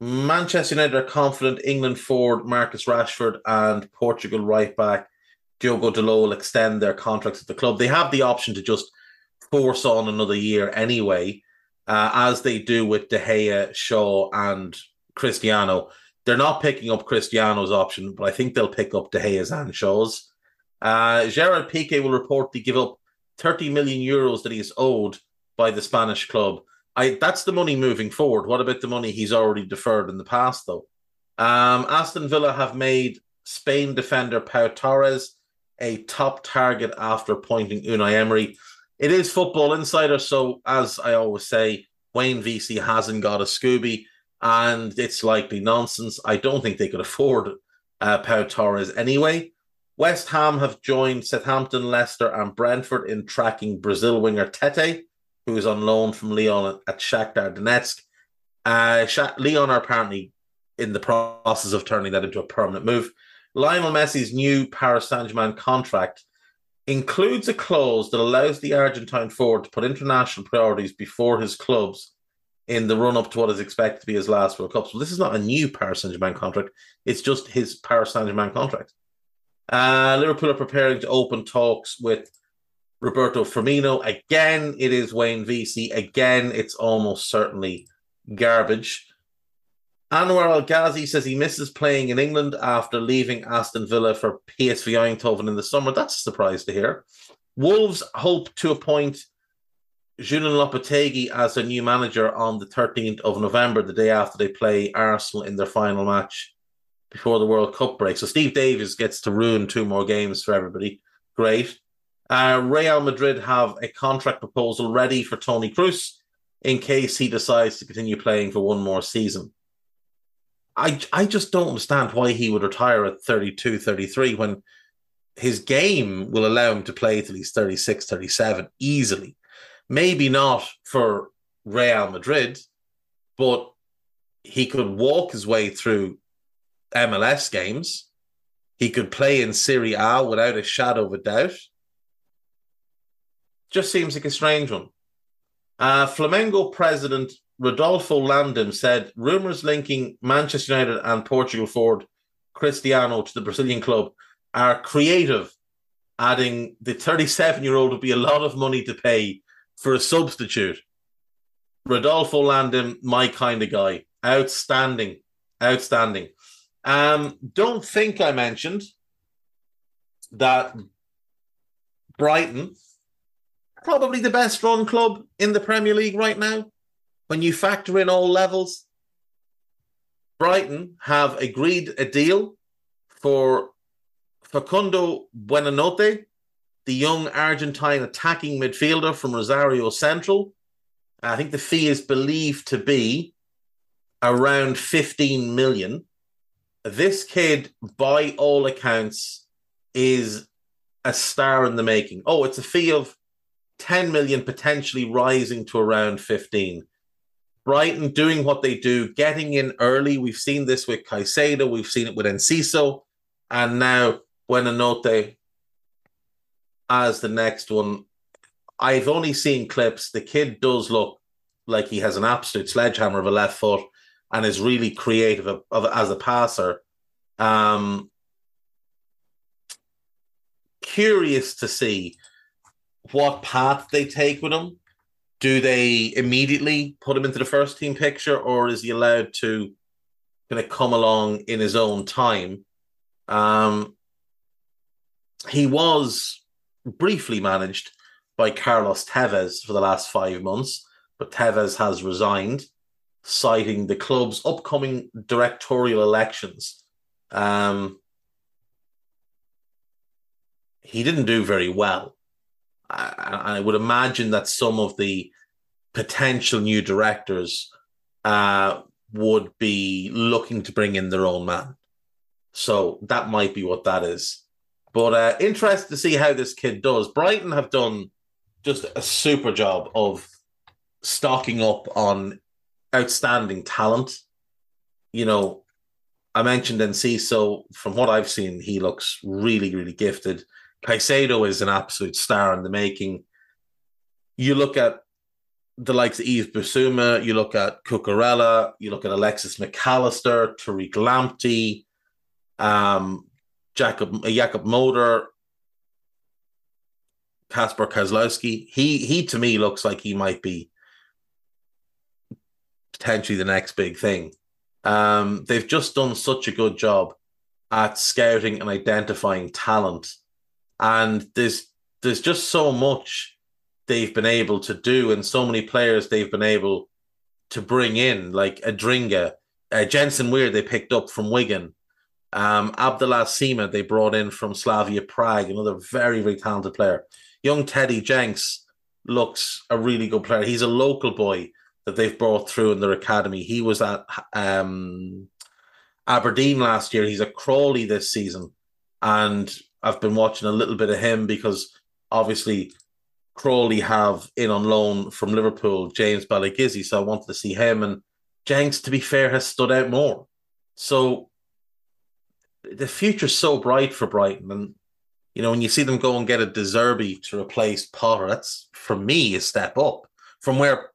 Manchester United are confident England forward Marcus Rashford and Portugal right back Diogo Dalot will extend their contracts at the club. They have the option to just force on another year anyway, uh, as they do with De Gea, Shaw, and Cristiano. They're not picking up Cristiano's option, but I think they'll pick up De Gea's and Shaw's. Uh, Gerard Piqué will reportedly give up 30 million euros that he is owed by the Spanish club I that's the money moving forward. What about the money he's already deferred in the past, though? Um, Aston Villa have made Spain defender Pau Torres a top target after appointing Unai Emery. It is Football Insider, so as I always say, Wayne Veysey hasn't got a Scooby, and it's likely nonsense. I don't think they could afford uh, Pau Torres anyway. West Ham have joined Southampton, Leicester, and Brentford in tracking Brazil winger Tete who is on loan from Lyon at Shakhtar Donetsk. Uh, Sha- Lyon are apparently in the process of turning that into a permanent move. Lionel Messi's new Paris Saint Germain contract includes a clause that allows the Argentine forward to put international priorities before his clubs in the run up to what is expected to be his last World Cup. So this is not a new Paris Saint Germain contract; it's just his Paris Saint Germain contract. Uh, Liverpool are preparing to open talks with Roberto Firmino. Again, it is Wayne Veysey. Again, it's almost certainly garbage. Anwar El Ghazi says he misses playing in England after leaving Aston Villa for PSV Eindhoven in the summer. That's a surprise to hear. Wolves hope to appoint Julen Lopetegui as their new manager on the 13th of November, the day after they play Arsenal in their final match before the World Cup break. So Steve Davis gets to ruin two more games for everybody. Great. Uh, Real Madrid have a contract proposal ready for Toni Kroos in case he decides to continue playing for one more season. I, I just don't understand why he would retire at 32, 33 when his game will allow him to play till he's 36, 37 easily. Maybe not for Real Madrid, but he could walk his way through MLS games. He could play in Serie A without a shadow of a doubt just seems like a strange one. Uh, Flamengo president Rodolfo Landim said rumors linking Manchester United and Portugal forward Cristiano to the Brazilian club are creative, adding the 37 year old would be a lot of money to pay for a substitute. Rodolfo Landim, my kind of guy. Outstanding. Outstanding. Um, don't think I mentioned that Brighton probably the best run club in the Premier League right now. When you factor in all levels, Brighton have agreed a deal for Facundo Buonanotte, the young Argentine attacking midfielder from Rosario Central. I think the fee is believed to be around 15 million. This kid, by all accounts, is a star in the making. Oh, it's a fee of 10 million potentially rising to around 15. Brighton doing what they do, getting in early. We've seen this with Caicedo, we've seen it with Enciso, and now Buonanotte as the next one. I've only seen clips. The kid does look like he has an absolute sledgehammer of a left foot and is really creative of, of, as a passer. Um, curious to see what path they take with him. Do they immediately put him into the first team picture, or is he allowed to kind of come along in his own time? Um, he was briefly managed by Carlos Tevez for the last five months, but Tevez has resigned, citing the club's upcoming directorial elections. Um, he didn't do very well. I, I, would imagine that some of the potential new directors uh, would be looking to bring in their own man. So that might be what that is. But uh, interested to see how this kid does. Brighton have done just a super job of stocking up on outstanding talent. You know, I mentioned NC, Enciso. From what I've seen, he looks really, really gifted. Caicedo is an absolute star in the making. You look at the likes of Yves Bissouma, you look at Cucurella, you look at Alexis Mac Allister, Tariq Lamptey, um, Jacob Jakub Moder, Kacper Kozlowski. He he to me looks like he might be potentially the next big thing. Um, they've just done such a good job at scouting and identifying talent, and there's there's just so much they've been able to do, and so many players they've been able to bring in, like Adingra, uh, Jensen Weir they picked up from Wigan, um, Abdallah Sima, they brought in from Slavia Prague, another very, very talented player. Young Teddy Jenks looks a really good player. He's a local boy that they've brought through in their academy. He was at um, Aberdeen last year. He's a Crawley this season. And I've been watching a little bit of him because obviously Crawley have in on loan from Liverpool James Balagizi. So I wanted to see him. And Jenks, to be fair, has stood out more. So the future's so bright for Brighton, and you know when you see them go and get a De Zerbi to replace Potter, that's for me a step up from where,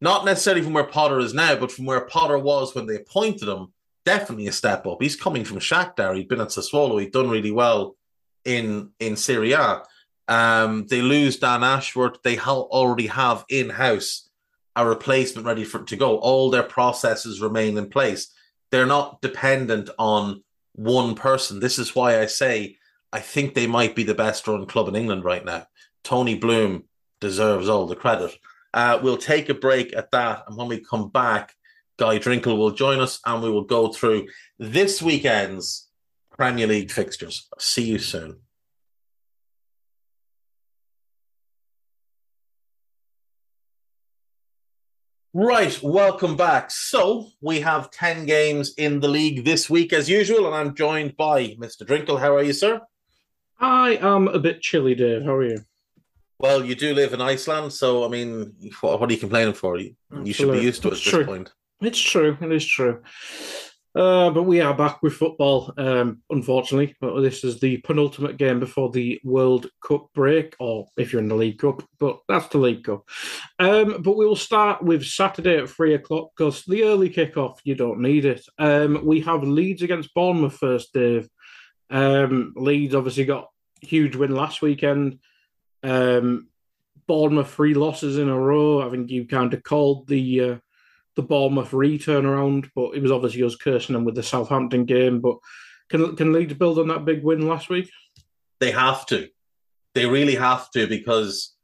not necessarily from where Potter is now, but from where Potter was when they appointed him. Definitely a step up. He's coming from Shakhtar. He'd been at Sassuolo. He'd done really well in in Serie A. Um, they lose Dan Ashworth. They ha- already have in house a replacement ready for to go. All their processes remain in place. They're not dependent on one person. This is why I say I think they might be the best run club in England right now. Tony Bloom deserves all the credit. Uh, we'll take a break at that. And when we come back, Guy Drinkle will join us and we will go through this weekend's Premier League fixtures. See you soon. Right, welcome back. So we have 10 games in the league this week as usual, and I'm joined by Mr. Drinkle. How are you, sir? I am a bit chilly, Dave. How are you? Well, you do live in Iceland, so I mean, what, what are you complaining for? You, you should be used to it at this point. It's true. It is true. Uh, but we are back with football, um, unfortunately. But this is the penultimate game before the World Cup break, or if you're in the League Cup, but that's the League Cup. Um, but we will start with Saturday at three o'clock because the early kickoff, you don't need it. Um, we have Leeds against Bournemouth first, Dave. Um, Leeds obviously got huge win last weekend. Um, Bournemouth three losses in a row. I think you kind of called the. Uh, the Bournemouth return around, but it was obviously us cursing them with the Southampton game. But can can Leeds build on that big win last week? They have to. They really have to because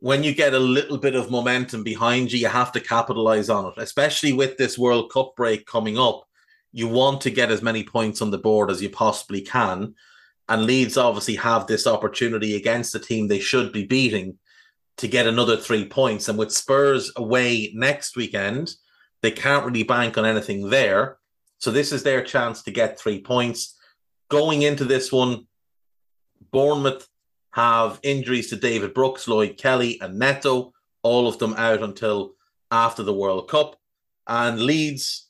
when you get a little bit of momentum behind you, you have to capitalize on it, especially with this World Cup break coming up. You want to get as many points on the board as you possibly can. And Leeds obviously have this opportunity against the team they should be beating to get another three points. And with Spurs away next weekend, they can't really bank on anything there. So this is their chance to get three points. Going into this one, Bournemouth have injuries to David Brooks, Lloyd Kelly, and Neto, all of them out until after the World Cup. And Leeds,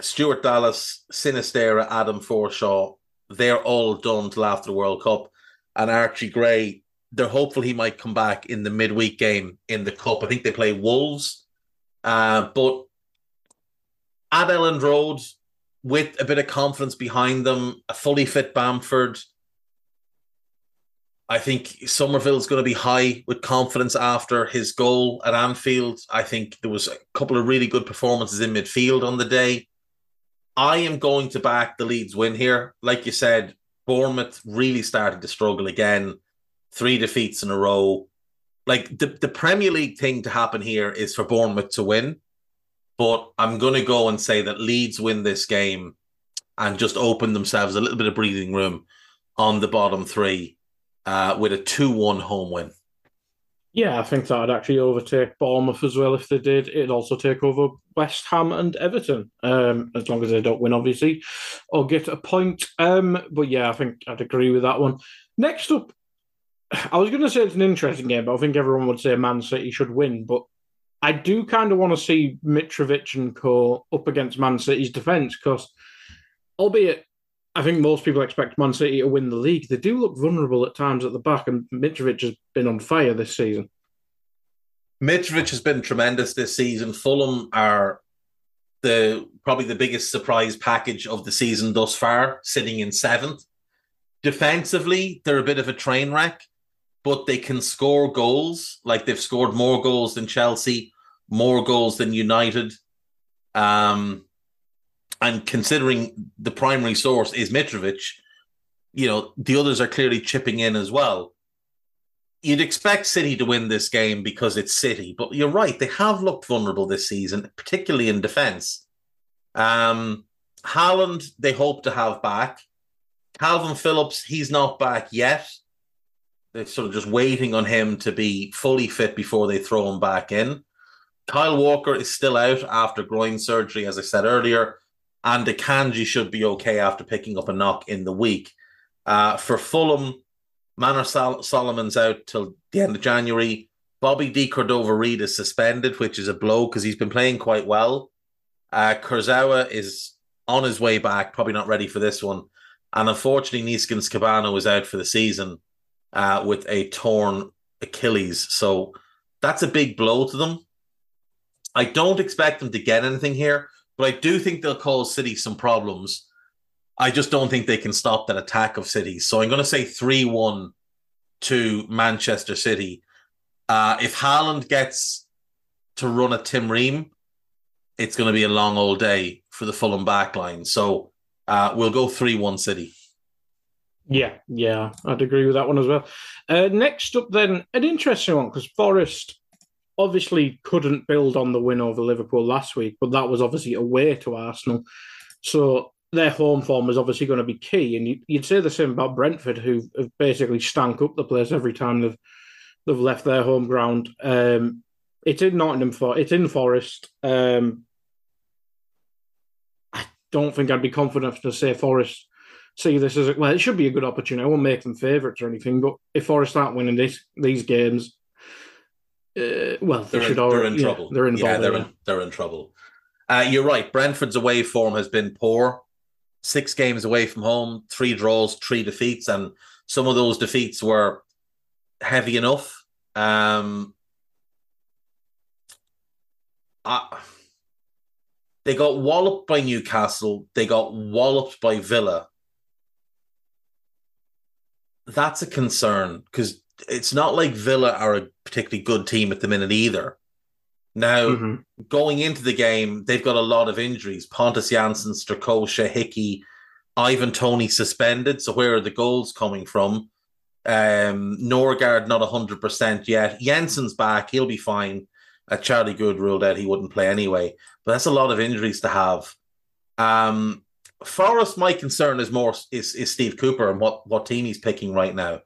Stuart Dallas, Sinisterra, Adam Forshaw, they're all done till after the World Cup. And Archie Gray, they're hopeful he might come back in the midweek game in the Cup. I think they play Wolves. Uh, but at Elland Road, with a bit of confidence behind them, a fully fit Bamford, I think Summerville's going to be high with confidence after his goal at Anfield. I think there was a couple of really good performances in midfield on the day. I am going to back the Leeds win here. Like you said, Bournemouth really started to struggle again. Three defeats in a row. Like the, the Premier League thing to happen here is for Bournemouth to win. But I'm going to go and say that Leeds win this game and just open themselves a little bit of breathing room on the bottom three uh, with a 2 1 home win. Yeah, I think that would actually overtake Bournemouth as well if they did. It'd also take over West Ham and Everton, um, as long as they don't win, obviously, or get a point. Um, but yeah, I think I'd agree with that one. Next up, I was going to say it's an interesting game, but I think everyone would say Man City should win. But I do kind of want to see Mitrovic and co up against Man City's defence because, albeit I think most people expect Man City to win the league. They do look vulnerable at times at the back, and Mitrovic has been on fire this season. Mitrovic has been tremendous this season. Fulham are the probably the biggest surprise package of the season thus far, sitting in seventh. Defensively, they're a bit of a train wreck, but they can score goals. Like they've scored more goals than Chelsea, more goals than United. Um, and considering the primary source is Mitrovic, you know, the others are clearly chipping in as well. You'd expect City to win this game because it's City, but you're right. They have looked vulnerable this season, particularly in defence. Um, Haaland, they hope to have back. Calvin Phillips, he's not back yet. They're sort of just waiting on him to be fully fit before they throw him back in. Kyle Walker is still out after groin surgery, as I said earlier and Akanji should be okay after picking up a knock in the week. Uh, for Fulham, Manor Sol- Solomon's out till the end of January. Bobby De Cordova Reid is suspended, which is a blow because he's been playing quite well. Uh, Kurzawa is on his way back, probably not ready for this one. And unfortunately, Neeskens Kebano is out for the season uh, with a torn Achilles. So that's a big blow to them. I don't expect them to get anything here but I do think they'll cause City some problems. I just don't think they can stop that attack of City. So I'm going to say 3 1 to Manchester City. Uh, if Haaland gets to run a Tim Ream, it's going to be a long old day for the Fulham backline. So uh, we'll go 3 1 City. Yeah, yeah, I'd agree with that one as well. Uh, next up, then, an interesting one because Forest obviously couldn't build on the win over Liverpool last week, but that was obviously away to Arsenal. So their home form is obviously going to be key. And you'd say the same about Brentford, who have basically stank up the place every time they've they've left their home ground. Um, it's in Nottingham for it's in Forest. Um, I don't think I'd be confident to say Forest see this as a, well. It should be a good opportunity. I won't make them favourites or anything, but if Forest aren't winning this, these games, uh, well, they they're, should in, already, they're in yeah, trouble. They're in yeah, bother, they're yeah. in, they're in trouble. Uh, you're right. Brentford's away form has been poor. Six games away from home, three draws, three defeats, and some of those defeats were heavy enough. Um, I, they got walloped by Newcastle. They got walloped by Villa. That's a concern because it's not like Villa are a particularly good team at the minute either. Now, Mhm. going into the game, they've got a lot of injuries. Pontus Jansson, Strakosha, Hickey, Ivan Toney suspended. So where are the goals coming from? Um, Norgard not 100% yet. Jensen's back. He'll be fine. Uh, Charlie Goode ruled out he wouldn't play anyway. But that's a lot of injuries to have. Um, Forest, my concern is more is, is Steve Cooper and what, what team he's picking right now.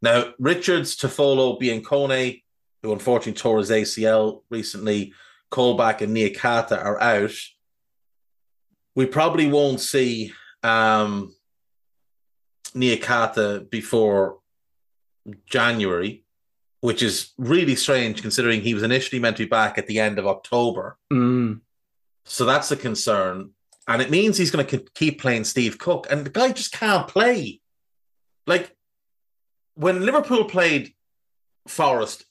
Now, Richards, Toffolo, Biancone, who unfortunately tore his ACL recently, Colback and Niakhaté are out. We probably won't see um, Niakhaté before January, which is really strange considering he was initially meant to be back at the end of October. Mm. So that's a concern. And it means he's going to keep playing Steve Cook. And the guy just can't play. Like when Liverpool played Forest,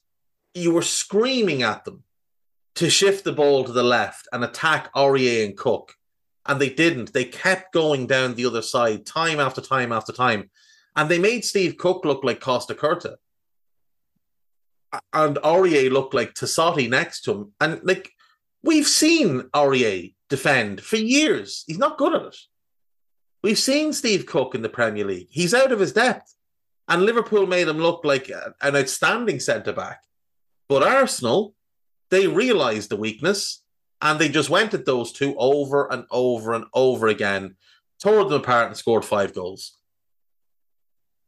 you were screaming at them to shift the ball to the left and attack Aurier and Cook. And they didn't. They kept going down the other side time after time after time. And they made Steve Cook look like Costacurta. And Aurier looked like Tassotti next to him. And like we've seen Aurier defend for years. He's not good at it. We've seen Steve Cook in the Premier League. He's out of his depth. And Liverpool made him look like an outstanding centre back. But Arsenal, they realised the weakness and they just went at those two over and over and over again, tore them apart and scored five goals.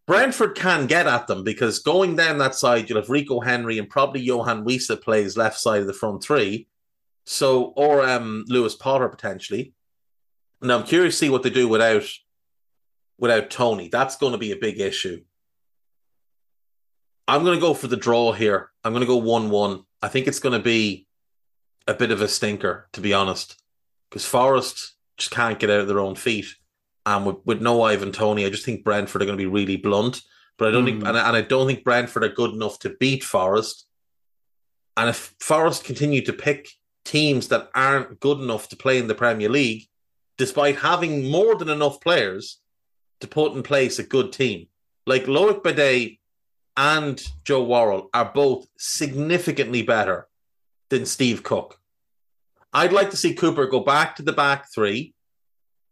Brentford can get at them because going down that side, you'll have Rico Henry and probably Yoane Wissa plays left side of the front three. So, or um, Lewis Potter potentially. Now I'm curious to see what they do without without Toney. That's going to be a big issue. I'm going to go for the draw here. I'm going to go one-one. I think it's going to be a bit of a stinker, to be honest, because Forest just can't get out of their own feet. And with, with no Ivan Toney, I just think Brentford are going to be really blunt. But I don't mm. think, and I, and I don't think Brentford are good enough to beat Forest. And if Forest continue to pick teams that aren't good enough to play in the Premier League, despite having more than enough players to put in place a good team, like Loic Bade and Joe Worrall are both significantly better than Steve Cook. I'd like to see Cooper go back to the back three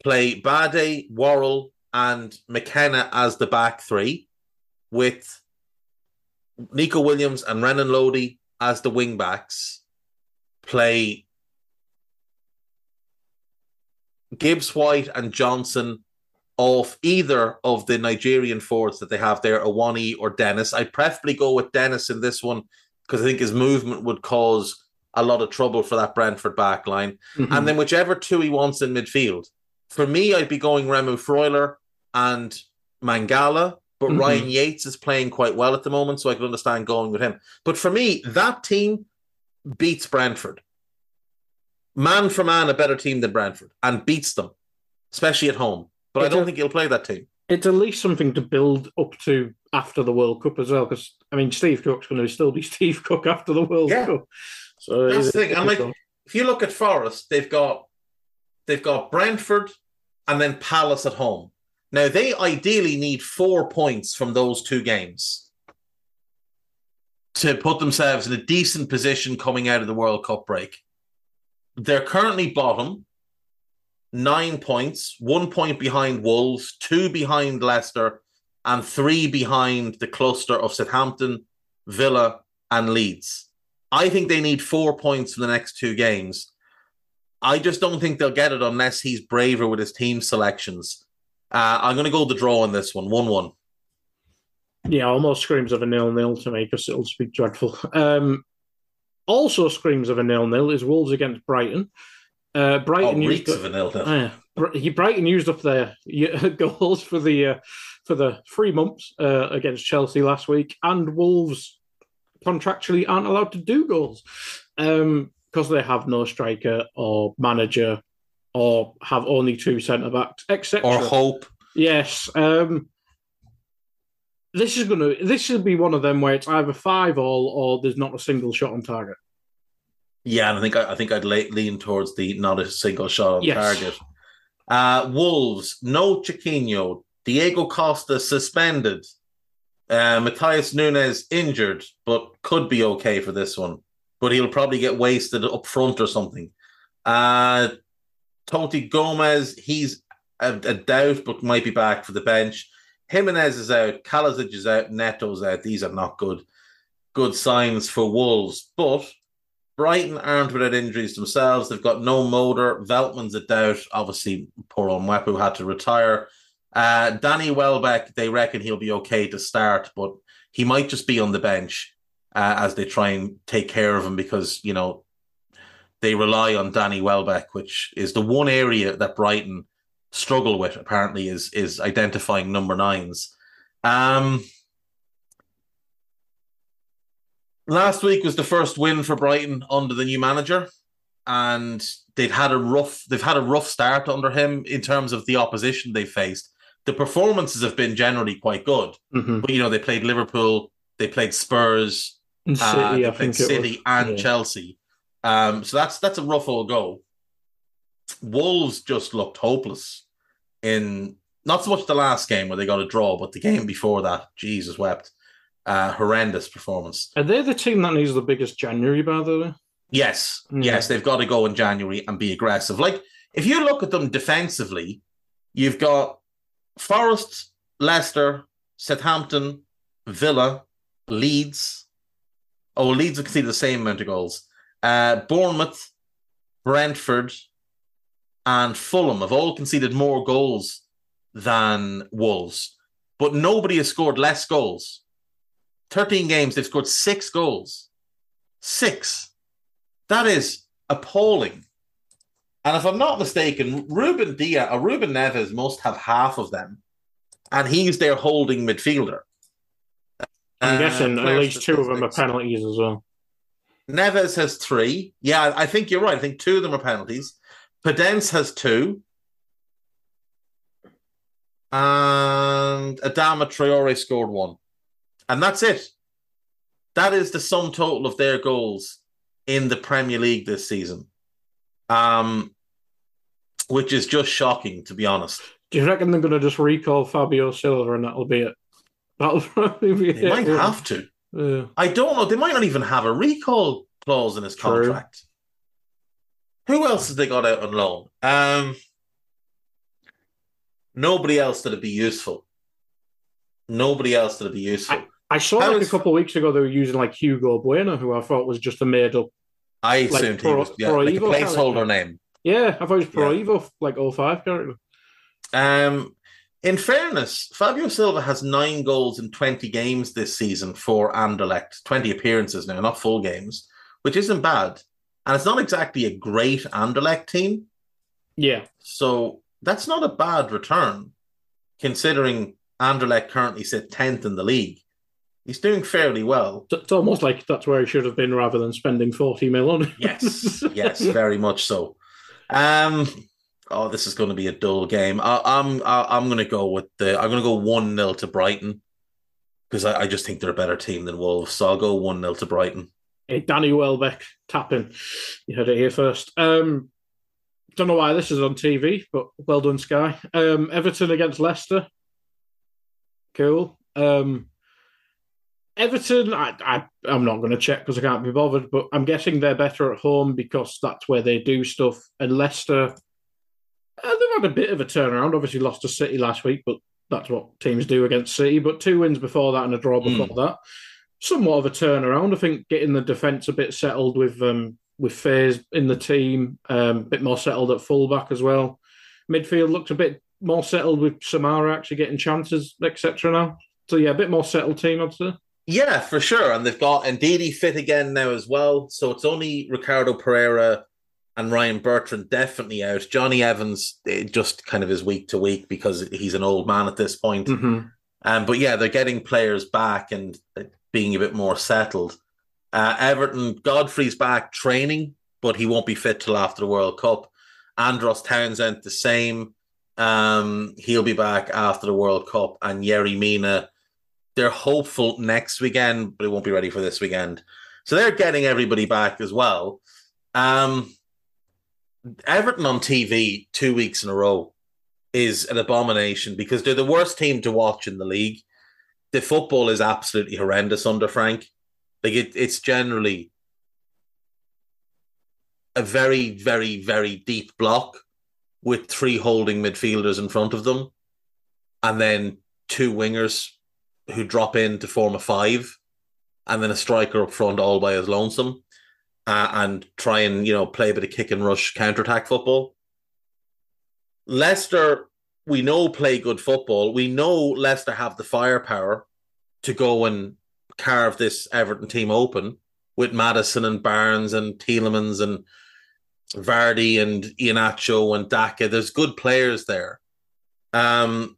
play Bade, Worrall, and McKenna as the back three, with Nico Williams and Renan Lodi as the wing backs. Play Gibbs White and Johnson off either of the Nigerian forwards that they have there, Awoniyi or Dennis. I'd preferably go with Dennis in this one because I think his movement would cause a lot of trouble for that Brentford back line. Mm-hmm. And then whichever two he wants in midfield. For me, I'd be going Remo Freuler and Mangala, but mm-hmm. Ryan Yates is playing quite well at the moment, so I can understand going with him. But for me, that team beats Brentford. Man for man, a better team than Brentford and beats them, especially at home. But it's I don't a, think he'll play that team. It's at least something to build up to after the World Cup as well, because I mean, Steve Cook's going to still be Steve Cook after the World yeah. Cup. So that's the uh, thing. And like, if you look at Forest, they've got they've got Brentford, and then Palace at home. Now, they ideally need four points from those two games to put themselves in a decent position coming out of the World Cup break. They're currently bottom, nine points, one point behind Wolves, two behind Leicester, and three behind the cluster of Southampton, Villa, and Leeds. I think they need four points from the next two games I just don't think they'll get it unless he's braver with his team selections. Uh, I'm going to go the draw on this one, one-one. Yeah, almost screams of a nil-nil to make us. It'll be dreadful. Um, also screams of a nil-nil is Wolves against Brighton. Uh, Brighton oh, used up, of a nil-nil. Uh, Brighton used up their goals for the uh, for the three months uh, against Chelsea last week, and Wolves contractually aren't allowed to do goals. Um, because they have no striker or manager or have only two centre backs, etc. Or hope. Yes. Um, this is gonna. This should be one of them where it's either five all or there's not a single shot on target. Yeah, and I think I, I think I'd lean towards the not a single shot on yes. target. Uh, Wolves, no Chiquinho, Diego Costa suspended, uh, Matheus Nunes injured, but could be okay for this one but he'll probably get wasted up front or something. Uh, Toti Gomez, he's a, a, doubt, but might be back for the bench. Jimenez is out, Kalajdzic is out, Neto's out. These are not good, good signs for Wolves. But Brighton aren't without injuries themselves. They've got no Moder. Veltman's a doubt. Obviously, poor Mwepu had to retire. Uh, Danny Welbeck, they reckon he'll be okay to start, but he might just be on the bench uh, as they try and take care of him because you know they rely on Danny Welbeck, which is the one area that Brighton struggle with. Apparently, is is identifying number nines. Um, last week was the first win for Brighton under the new manager. and they'd had a rough they've had a rough start under him in terms of the opposition they faced. The performances have been generally quite good, Mhm. but you know they played Liverpool, they played Spurs, And uh, they played City and Yeah. Chelsea. Um, so that's that's a rough old go. Wolves just looked hopeless in not so much the last game where they got a draw, but the game before that. Jesus wept. Uh, horrendous performance. Are they the team that needs the biggest January, by the way? Yes, Mm. yes, they've got to go in January and be aggressive. Like if you look at them defensively, you've got Forest, Leicester, Southampton, Villa, Leeds. Oh, Leeds have conceded the same amount of goals. Uh, Bournemouth, Brentford, and Fulham have all conceded more goals than Wolves, but nobody has scored less goals. 13 games, they've scored six goals. Six. That is appalling. And if I'm not mistaken, Ruben Diaz or Ruben Neves must have half of them. And he's their holding midfielder. I'm Uh, guessing at least two of them are penalties as well. Neves has three. Yeah, I think you're right. I think two of them are penalties. Podence has two. And Adama Traore scored one. And that's it. That is the sum total of their goals in the Premier League this season. Um, which is just shocking, to be honest. Do you reckon they're going to just recall Fabio Silva and that'll be it? That'll probably be They it. might have to. Yeah. I don't know. They might not even have a recall clause in his True. contract. Who else has they got out on loan? Um, nobody else that'd be useful. Nobody else that'd be useful. I saw How like is- a couple of weeks ago they were using like Hugo Bueno, who I thought was just a made up. I, like assumed Pro- he was yeah, Pro like a placeholder character. name. Yeah, I thought he was Pro Yeah. Evo, like 05 character. Um, in fairness, Fabio Silva has nine goals in 20 games this season for Anderlecht, 20 appearances now, not full games, which isn't bad. And it's not exactly a great Anderlecht team. Yeah, So that's not a bad return, considering Anderlecht currently sit 10th in the league. He's doing fairly well. it's almost like that's where he should have been rather than spending 40 mil on it. Yes, yes, very much so. Um, oh, this is going to be a dull game. I, I'm I, I'm going to go with the. I'm going to go one 0 to Brighton because I, I just think they're a better team than Wolves. So I'll go one 0 to Brighton. Danny Welbeck tapping. You heard it here first. Um, don't know why this is on TV, but well done, Sky. Um, Everton against Leicester. Cool. Um, Everton, I, I, I'm not going to check because I can't be bothered, but I'm guessing they're better at home because that's where they do stuff. And Leicester, uh, they've had a bit of a turnaround. Obviously, lost to City last week, but that's what teams do against City. But two wins before that and a draw before that. Somewhat of a turnaround. I think getting the defence a bit settled with um, with Faes in the team, um, a bit more settled at fullback as well. Midfield looked a bit more settled with Soumaré actually getting chances, etc. Now, so yeah, a bit more settled team, I'd say. Yeah, for sure. And they've got Ndidi fit again now as well. So it's only Ricardo Pereira and Ryan Bertrand definitely out. Jonny Evans just kind of is week to week because he's an old man at this point. Mm-hmm. Um, but yeah, they're getting players back and uh, being a bit more settled. Uh, Everton, Godfrey's back training, but he won't be fit till after the World Cup. Andros Townsend, the same. Um, he'll be back after the World Cup. And Yerry Mina, they're hopeful next weekend, but it won't be ready for this weekend. So they're getting everybody back as well. Um, Everton on TV two weeks in a row is an abomination because they're the worst team to watch in the league. The football is absolutely horrendous under Frank. Like it, it's generally a very, very, very deep block with three holding midfielders in front of them, and then two wingers who drop in to form a five, and then a striker up front all by his lonesome, uh, and try and you know play a bit of kick and rush counter attack football. Leicester, we know play good football. We know Leicester have the firepower to go and carve this Everton team open with Maddison and Barnes and Tielemans and Vardy and Iheanacho and Daka. There's good players there. Um,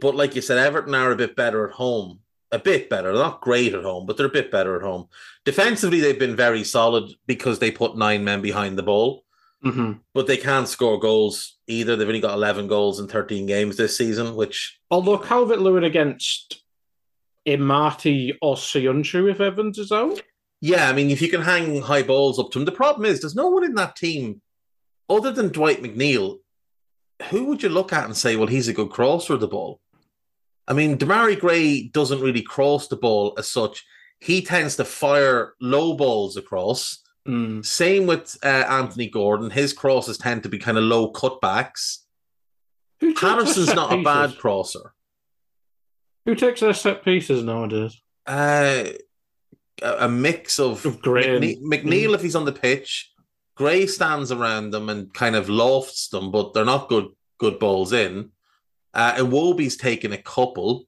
but like you said, Everton are a bit better at home. a bit better. They're not great at home, but they're a bit better at home. Defensively, they've been very solid because they put nine men behind the ball, hmm but they can't score goals either. They've only got 11 goals in 13 games this season, which, Although Calvert Lewin against Amartey or Soyuncu if Evans is out. yeah, I mean, if you can hang high balls up to him. the problem is there's no one in that team other than Dwight McNeil. Who would you look at and say, well, he's a good crosser of the ball? I mean, Demarai Gray doesn't really cross the ball as such. He tends to fire low balls across. Mm. Same with uh, Anthony Gordon. His crosses tend to be kind of low cutbacks. Who Patterson's set not a bad crosser. Who takes their set pieces nowadays? Uh, a, a mix of, Of Gray McNe- McNeil, if he's on the pitch, Gray stands around them and kind of lofts them, but they're not good good balls in. Uh, and Iwobi's taken a couple.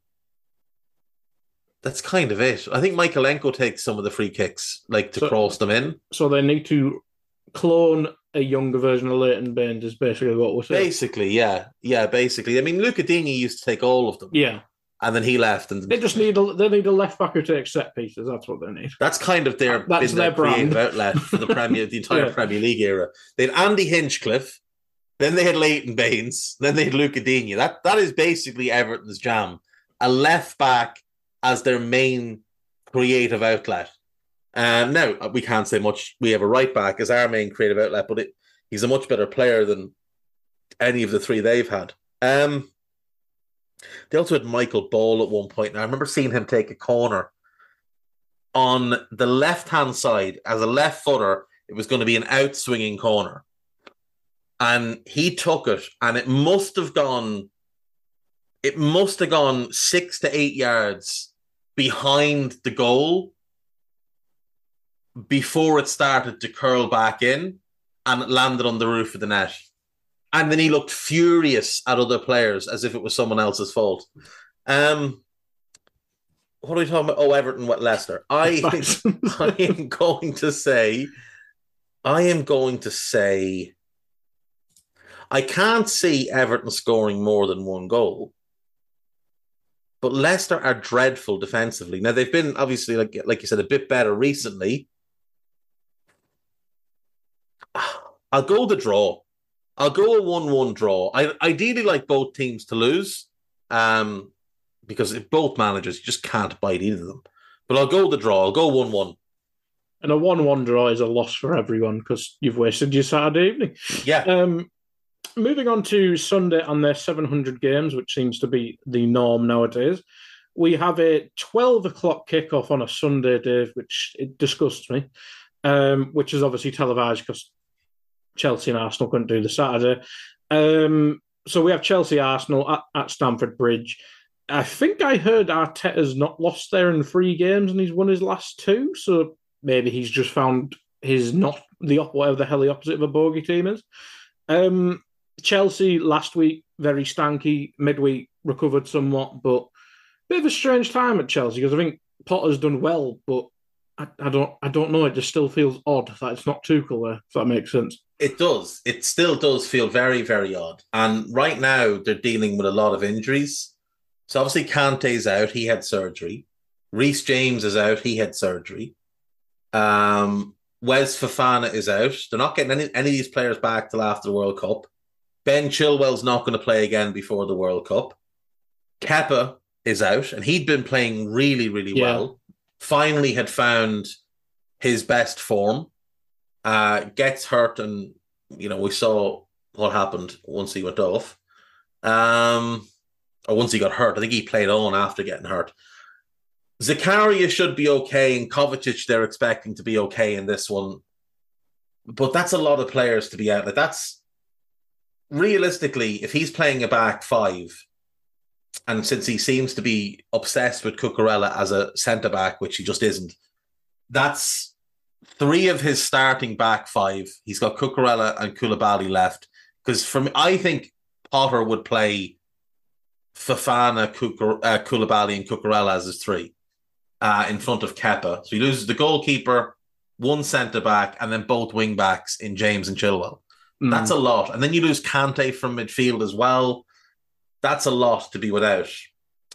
That's kind of it. I think Mykolenko takes some of the free kicks, like to So- cross them in. So they need to clone a younger version of Leighton Baines is basically what we're saying. Basically, yeah, yeah. Basically, I mean, Luca Digne used to take all of them, Yeah. and then he left, and They just need a they need a left back who takes set pieces. That's what they need. That's kind of their That's their, brand. outlet for the Premier, the entire Yeah. Premier League era. They had Andy Hinchcliffe, then they had Leighton Baines, then they had Luca Digne. That that is basically Everton's jam. A left back as their main creative outlet. Um, now we can't say much. We have a right back as our main creative outlet, but it, he's a much better player than any of the three they've had. Um, they also had Michael Ball at one point. Now I remember seeing him take a corner on the left hand side as a left footer. It was going to be an out swinging corner, and he took it, and it must have gone. It must have gone six to eight yards behind the goal before it started to curl back in, and it landed on the roof of the net. And then he looked furious at other players as if it was someone else's fault. Um, what are we talking about? Oh, Everton, what Leicester? I I am going to say, I am going to say, I can't see Everton scoring more than one goal. But Leicester are dreadful defensively. Now they've been obviously, like like you said, a bit better recently. I'll go the draw. I'll go a one-one draw. I ideally like both teams to lose, um, because if both managers you just can't bite either of them. But I'll go the draw. I'll go one-one. And a one-one draw is a loss for everyone because you've wasted your Saturday evening. Yeah, Um, moving on to Sunday and their 700 games, which seems to be the norm nowadays. We have a 12 o'clock kickoff on a Sunday, Dave, which it disgusts me, um, which is obviously televised because Chelsea and Arsenal couldn't do the Saturday. Um, so we have Chelsea Arsenal at, at Stamford Bridge. I think I heard Arteta's not lost there in three games and he's won his last two. So maybe he's just found his not the whatever the hell the opposite of a bogey team is. Um, Chelsea last week very stanky. Midweek recovered somewhat, but bit of a strange time at Chelsea because I think Potter's done well, but I, I don't I don't know. It just still feels odd that it's not Tuchel there. If that makes sense. it does. It still does feel very, very odd. And right now they're dealing with a lot of injuries. So obviously Kante's out. He had surgery. Reece James is out. He had surgery. Um, Wes Fofana is out. They're not getting any, any of these players back till after the World Cup. Ben Chilwell's not going to play again before the World Cup. Kepa is out, and he'd been playing really, really Yeah. well. Finally, had found his best form. Uh, gets hurt, and you know we saw what happened once he went off. Um, or once he got hurt, I think he played on after getting hurt. Zakaria should be okay, and Kovacic they're expecting to be okay in this one. But that's a lot of players to be out. Like that's realistically, if he's playing a back five, and since he seems to be obsessed with Cucurella as a centre back, which he just isn't, that's three of his starting back five. He's got Cucurella and Koulibaly left. Because from I think Potter would play Fofana, Cucur, uh, Koulibaly, and Cucurella as his three uh, in front of Kepa. So he loses the goalkeeper, one centre back, and then both wing backs in James and Chilwell. That's a lot. And then you lose Kante from midfield as well. That's a lot to be without.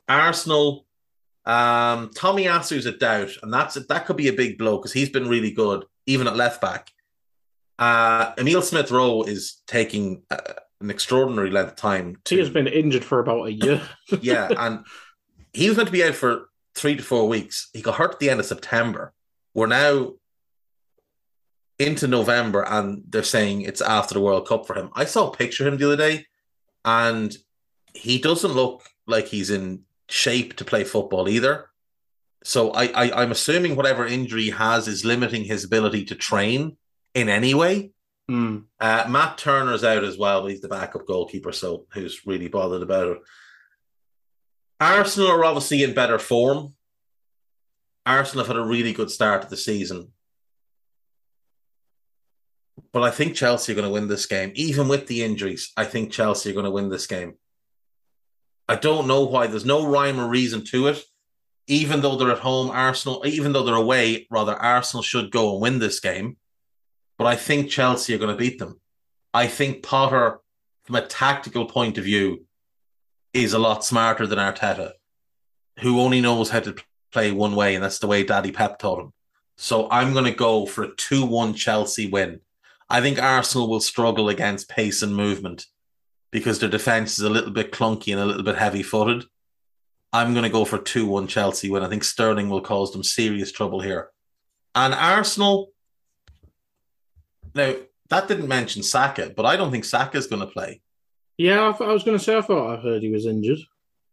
Arsenal, Um, Tomiyasu's a doubt, and that's that could be a big blow because he's been really good, even at left back. Uh, Emil Smith Rowe is taking uh, an extraordinary length of time. To, He has been injured for about a year. yeah, and he was meant to be out for three to four weeks. He got hurt at the end of September. We're now into November, and they're saying it's after the World Cup for him. I saw a picture of him the other day, and he doesn't look like he's in shape to play football either. So I, I I'm assuming whatever injury he has is limiting his ability to train in any way. Hmm. Uh, Matt Turner's out as well, but he's the backup goalkeeper, so who's really bothered about it? Arsenal are obviously in better form. Arsenal have had a really good start to the season. But I think Chelsea are going to win this game. Even with the injuries, I think Chelsea are going to win this game. I don't know why. There's no rhyme or reason to it. Even though they're at home, Arsenal, even though they're away, rather, Arsenal should go and win this game. But I think Chelsea are going to beat them. I think Potter, from a tactical point of view, is a lot smarter than Arteta, who only knows how to play one way, and that's the way Daddy Pep taught him. So I'm going to go for a 2 1 Chelsea win. I think Arsenal will struggle against pace and movement because their defense is a little bit clunky and a little bit heavy footed. I'm going to go for 2 1 Chelsea when I think Sterling will cause them serious trouble here. And Arsenal, now, that didn't mention Saka, but I don't think Saka's going to play. Yeah, I, thought- I was going to say, I thought I heard he was injured.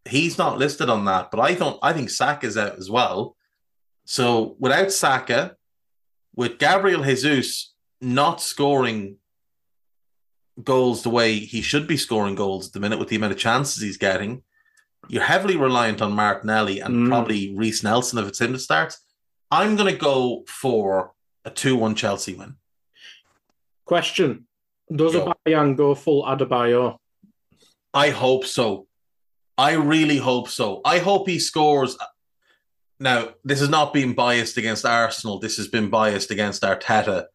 He's not listed on that, but I don't. I think Saka's out as well. So without Saka, with Gabriel Jesus not scoring goals the way he should be scoring goals at the minute, with the amount of chances he's getting, you're heavily reliant on Martinelli and Mm. probably Reiss Nelson if it's him that starts. I'm going to go for a two-one Chelsea win. Question Does Go. Aubameyang go full Adebayor? I hope so. I really hope so. I hope he scores. Now, this is not being biased against Arsenal. This has been biased against Arteta.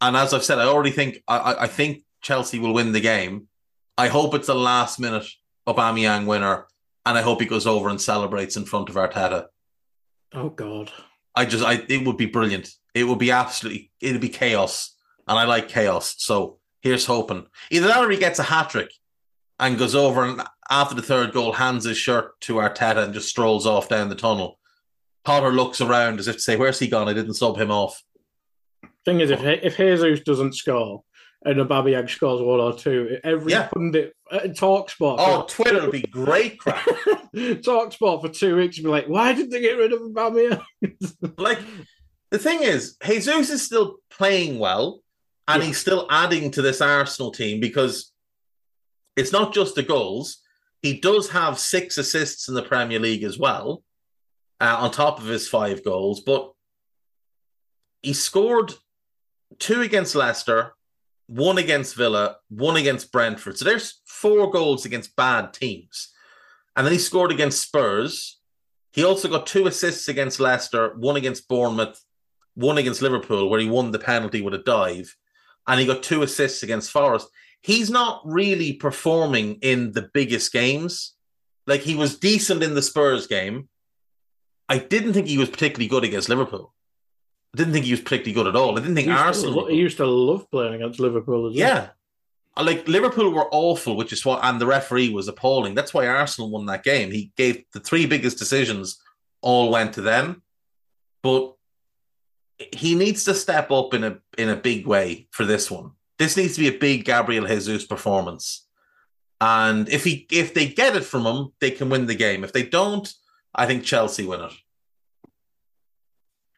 And as I've said, I already think I, I- think Chelsea will win the game. I hope it's a last minute Aubameyang winner, and I hope he goes over and celebrates in front of Arteta. Oh, God. I just, I it would be brilliant. It would be absolutely, it'd be chaos, and I like chaos. So here's hoping. Either that or he gets a hat trick and goes over and after the third goal hands his shirt to Arteta and just strolls off down the tunnel. Potter looks around as if to say, "Where's he gone? I didn't sub him off." Thing is, if if Jesus doesn't score and Aubameyang scores one or two, every Yeah. pundit uh, talk sport. Oh, Twitter will be great crap. talk sport for two weeks and be like, why did they get rid of Aubameyang? like the thing is, Jesus is still playing well, and Yeah. he's still adding to this Arsenal team because it's not just the goals. He does have six assists in the Premier League as well, uh, on top of his five goals. But he scored two against Leicester, one against Villa, one against Brentford. So there's four goals against bad teams. And then he scored against Spurs. He also got two assists against Leicester, one against Bournemouth, one against Liverpool, where he won the penalty with a dive. And he got two assists against Forest. He's not really performing in the biggest games. Like he was decent in the Spurs game. I didn't think he was particularly good against Liverpool. I didn't think he was particularly good at all. I didn't think He Arsenal. to, he used to love playing against Liverpool as well. Yeah. Like Liverpool were awful, which is what, and the referee was appalling. That's why Arsenal won that game. He gave the three biggest decisions, all went to them. But he needs to step up in a in a big way for this one. This needs to be a big Gabriel Jesus performance. And if he if they get it from him, they can win the game. If they don't, I think Chelsea win it.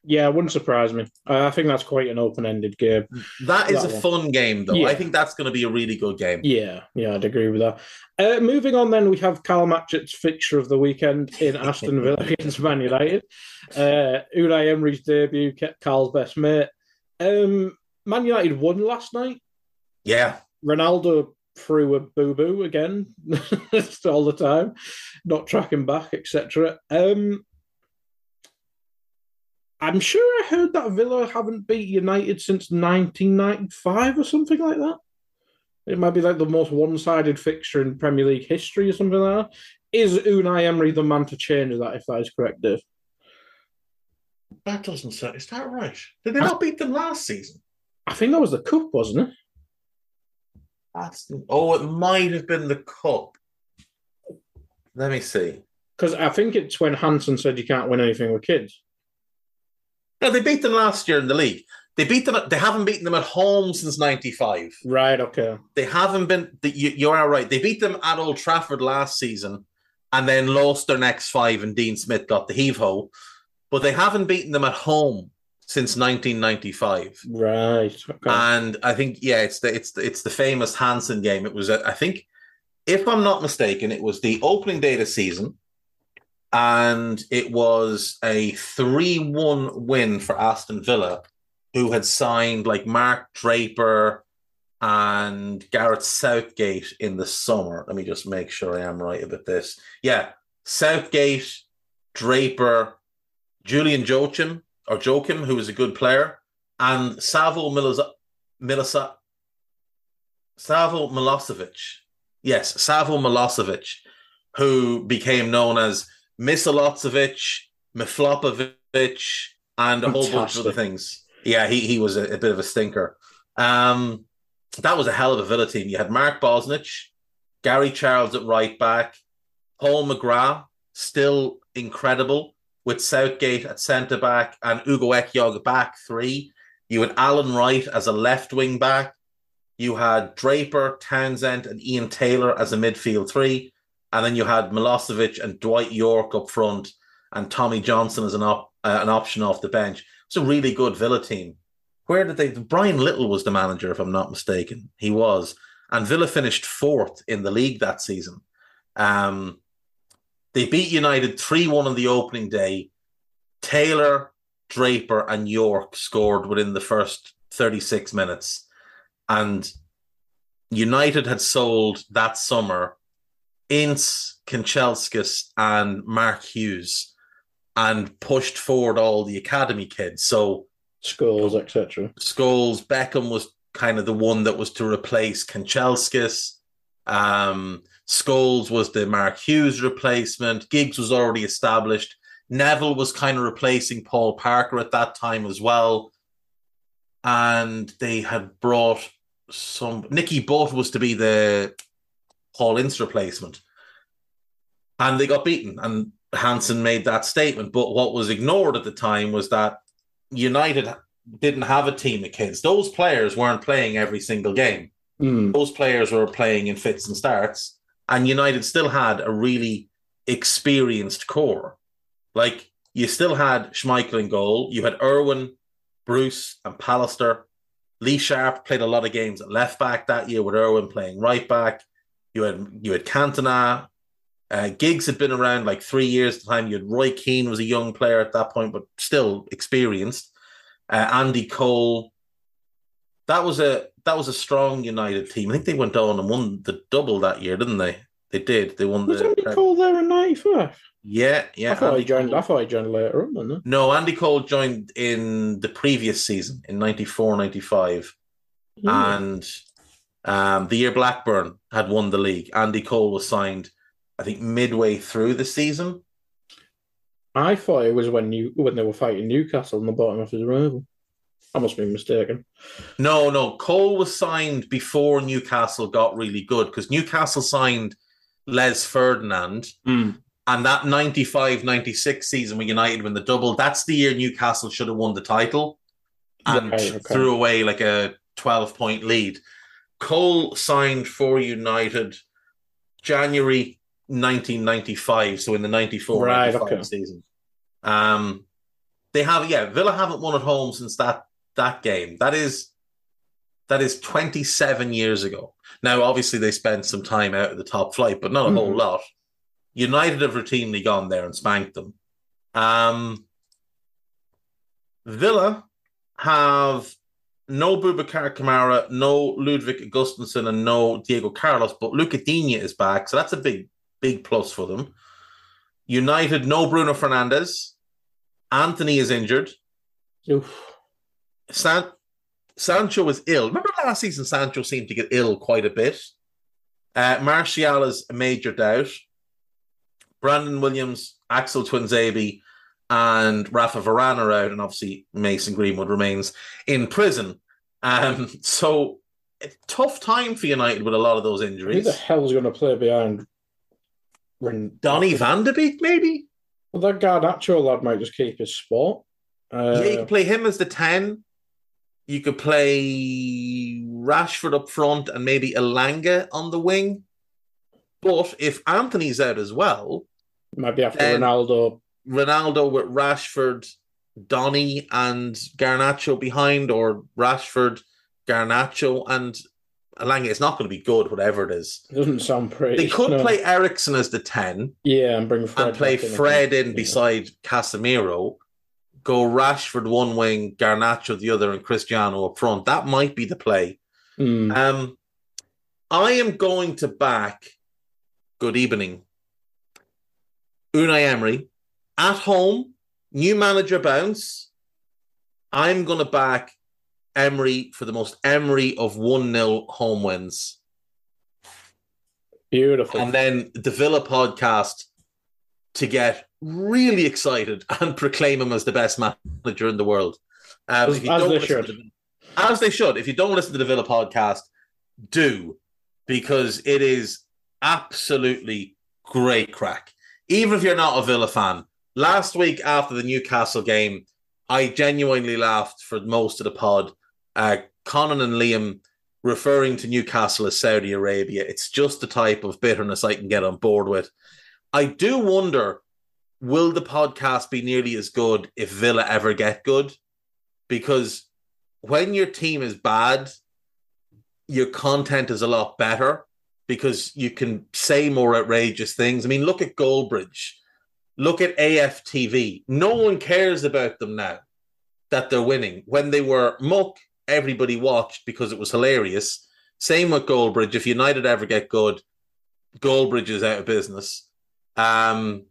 Yeah, it wouldn't surprise me. I think that's quite an open-ended game. That is That a one. fun game, though. Yeah. I think that's going to be a really good game. Yeah, yeah, I'd agree with that. Uh, moving on, then we have Carl Matchett's fixture of the weekend in Aston Villa against Man United. Uh, Unai Emery's debut kept Carl's best mate. Um, Man United won last night. Yeah, Ronaldo threw a boo boo again, all the time, not tracking back, etc. Um, I'm sure I heard that Villa haven't beat United since 1995 or something like that. It might be like the most one sided fixture in Premier League history or something like that. is Unai Emery the man to change that if that is correct, Dave? That doesn't sound. Is that right? Did they not beat them last season? I think that was the cup, wasn't it? That's oh, it might have been the cup. Let me see. Because I think it's when Hansen said you can't win anything with kids. No, they beat them last year in the league. They beat them. They haven't beaten them at home since '95. Right. Okay. They haven't been. You, you are right. They beat them at Old Trafford last season, and then lost their next five, and Dean Smith got the heave ho. But they haven't beaten them at home since 1995. Right. Okay. And I think yeah, it's the it's the, it's the famous Hansen game. It was I think, if I'm not mistaken, it was the opening day of the season, and it was a three-one win for Aston Villa, who had signed like Mark Draper and Gareth Southgate in the summer. Let me just make sure I am right about this. Yeah, Southgate, Draper, Julian Joachim or Joachim, who was a good player, and Savo Milosa, Savo Milosevic. Yes, Savo Milosevic, who became known as Misalocevic, Miflopovic, and a whole bunch of other things. Yeah, he, he was a, a bit of a stinker. Um, that was a hell of a Villa team. You had Mark Bosnich, Gary Charles at right back, Paul McGrath, still incredible, with Southgate at centre back and Ugo at back three. You had Alan Wright as a left wing back. You had Draper, Townsend, and Ian Taylor as a midfield three. And then you had Milosevic and Dwight Yorke up front and Tommy Johnson as an, op- uh, an option off the bench. It's a really good Villa team. Where did they? Brian Little was the manager, if I'm not mistaken. He was. And Villa finished fourth in the league that season. Um, they beat United 3 1 on the opening day. Taylor, Draper, and Yorke scored within the first 36 minutes. And United had sold that summer Ince, Kanchelskis, and Mark Hughes and pushed forward all the academy kids. So Scholes, etc. Scholes, Beckham was kind of the one that was to replace Kanchelskis. Um, Scholes was the Mark Hughes replacement. Giggs was already established. Neville was kind of replacing Paul Parker at that time as well. And they had brought some. Nicky Butt was to be the Paul Ince replacement. And they got beaten. And Hansen made that statement. But what was ignored at the time was that United didn't have a team of kids. Those players weren't playing every single game. Mm. Those players were playing in fits and starts, and United still had a really experienced core. Like you still had Schmeichel in goal. You had Irwin, Bruce, and Pallister. Lee Sharpe played a lot of games at left back that year with Irwin playing right back. You had you had Cantona. Uh, Giggs had been around like three years at the time. You had Roy Keane was a young player at that point, but still experienced. Uh, Andy Cole. That was a that was a strong United team. I think they went on and won the double that year, didn't they? They did. They won Was the. Andy Cole there in '95? Yeah, yeah. I thought Andy he joined. Cole- I thought he joined later on, didn't No, Andy Cole joined in the previous season in 94 95. he? And um, the year Blackburn had won the league, Andy Cole was signed, I think, midway through the season. I thought it was when you when they were fighting Newcastle on the bottom of his arrival. I must be mistaken. No, no, Cole was signed before Newcastle got really good because Newcastle signed Les Ferdinand. Mm. And that 95 96 season when United win the double, that's the year Newcastle should have won the title and Right, okay. threw away like a 12 point lead. Cole signed for United January 1995, so in the 94 Right, okay. season. Um, they have, yeah, Villa haven't won at home since that that game. That is that is 27 years ago. Now, obviously, they spent some time out of the top flight, but not a whole Mhm. lot. United have routinely gone there and spanked them. Um, Villa have no Boubacar Kamara, no Ludwig Augustinsson, and no Diego Carlos, but Luca Digne is back, so that's a big, big plus for them. United, no Bruno Fernandes. Antony is injured. Oof. San- Sancho is ill. Remember last season, Sancho seemed to get ill quite a bit. Uh, Martial is a major doubt. Brandon Williams, Axel Tuanzebe, and Rafa Varane are out, and obviously Mason Greenwood remains in prison. Um, so tough time for United with a lot of those injuries. Who the hell's going to play behind? When Donny Van de Beek, maybe. Well, that Garnacho lad might just keep his spot. Uh, yeah, you could play him as the ten. You could play Rashford up front and maybe Elanga on the wing. But if Antony's out as well, might be after Ronaldo. Ronaldo with Rashford, Donny, and Garnacho behind, or Rashford, Garnacho, and Elanga. It's not going to be good, whatever it is. It doesn't sound pretty. They could no. play Eriksen as the 10 Yeah, and bring Fred and play in Fred in Yeah. beside Casemiro, go Rashford one wing, Garnacho the other, and Cristiano up front. That might be the play. Mm. Um, I am going to back. Good evening, Unai Emery at home. New manager bounce. I'm going to back Emery for the most Emery of one 0 home wins, Beautiful. and then the Villa podcast to get really excited and proclaim him as the best manager in the world. Um, As- as they should. the- as they should. If you don't listen to the Villa podcast, do because it is absolutely great crack. Even if you're not a Villa fan, last week after the Newcastle game, I genuinely laughed for most of the pod. Uh, Conan and Liam referring to Newcastle as Saudi Arabia. It's just the type of bitterness I can get on board with. I do wonder will the podcast be nearly as good if Villa ever get good? Because when your team is bad, your content is a lot better because you can say more outrageous things. I mean, look at Goldbridge, look at AFTV. No one cares about them now that they're winning. When they were muck, everybody watched because it was hilarious. Same with Goldbridge. If United ever get good, Goldbridge is out of business. Um,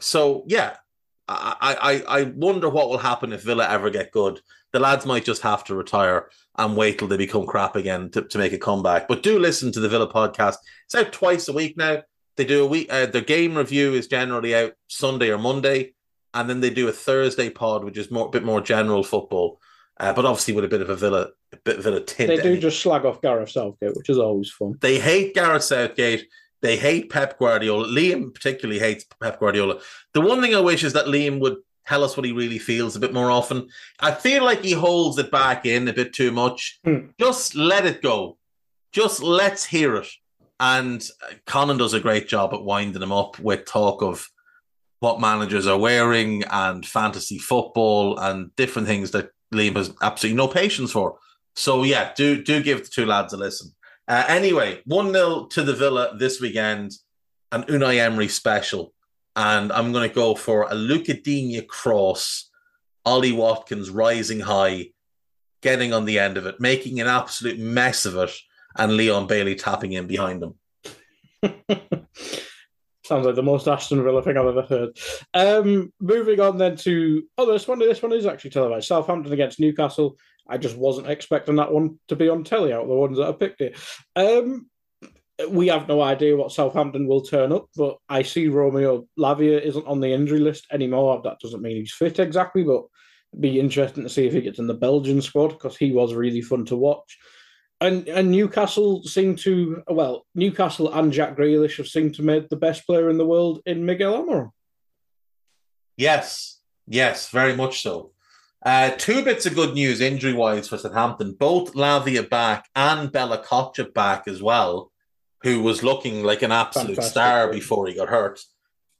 so yeah, I, I I wonder what will happen if Villa ever get good. The lads might just have to retire and wait till they become crap again to, to make a comeback. But do listen to the Villa podcast. It's out twice a week now. They do a week. Uh, their game review is generally out Sunday or Monday, and then they do a Thursday pod, which is more a bit more general football, uh, but obviously with a bit of a Villa, a bit of Villa tint. they do anyway. just slag off Gareth Southgate, which is always fun. They hate Gareth Southgate. They hate Pep Guardiola. Liam particularly hates Pep Guardiola. The one thing I wish is that Liam would tell us what he really feels a bit more often. I feel like he holds it back in a bit too much. Hmm. Just let it go. Just let's hear it. And Conan does a great job at winding him up with talk of what managers are wearing and fantasy football and different things that Liam has absolutely no patience for. So yeah, do do give the two lads a listen. Uh, anyway, 1 0 to the Villa this weekend, an Unai Emery special. And I'm going to go for a Luca Digne cross, Ollie Watkins rising high, getting on the end of it, making an absolute mess of it, and Leon Bailey tapping in behind him. Sounds like the most Aston Villa thing I've ever heard. Um, moving on then to oh, this one. This one is actually televised. Southampton against Newcastle. I just wasn't expecting that one to be on telly out of the ones that I picked it. Um, we have no idea what Southampton will turn up, but I see Romeo Lavia isn't on the injury list anymore. That doesn't mean he's fit exactly, but it'd be interesting to see if he gets in the Belgian squad because he was really fun to watch. And and Newcastle seem to well, Newcastle and Jack Grealish have seemed to made the best player in the world in Miguel Almiron. Yes, yes, very much so. Uh, two bits of good news injury wise for Southampton. Both Lavia back and Bella-Kotchap back as well, who was looking like an absolute Fantastic. star before he got hurt.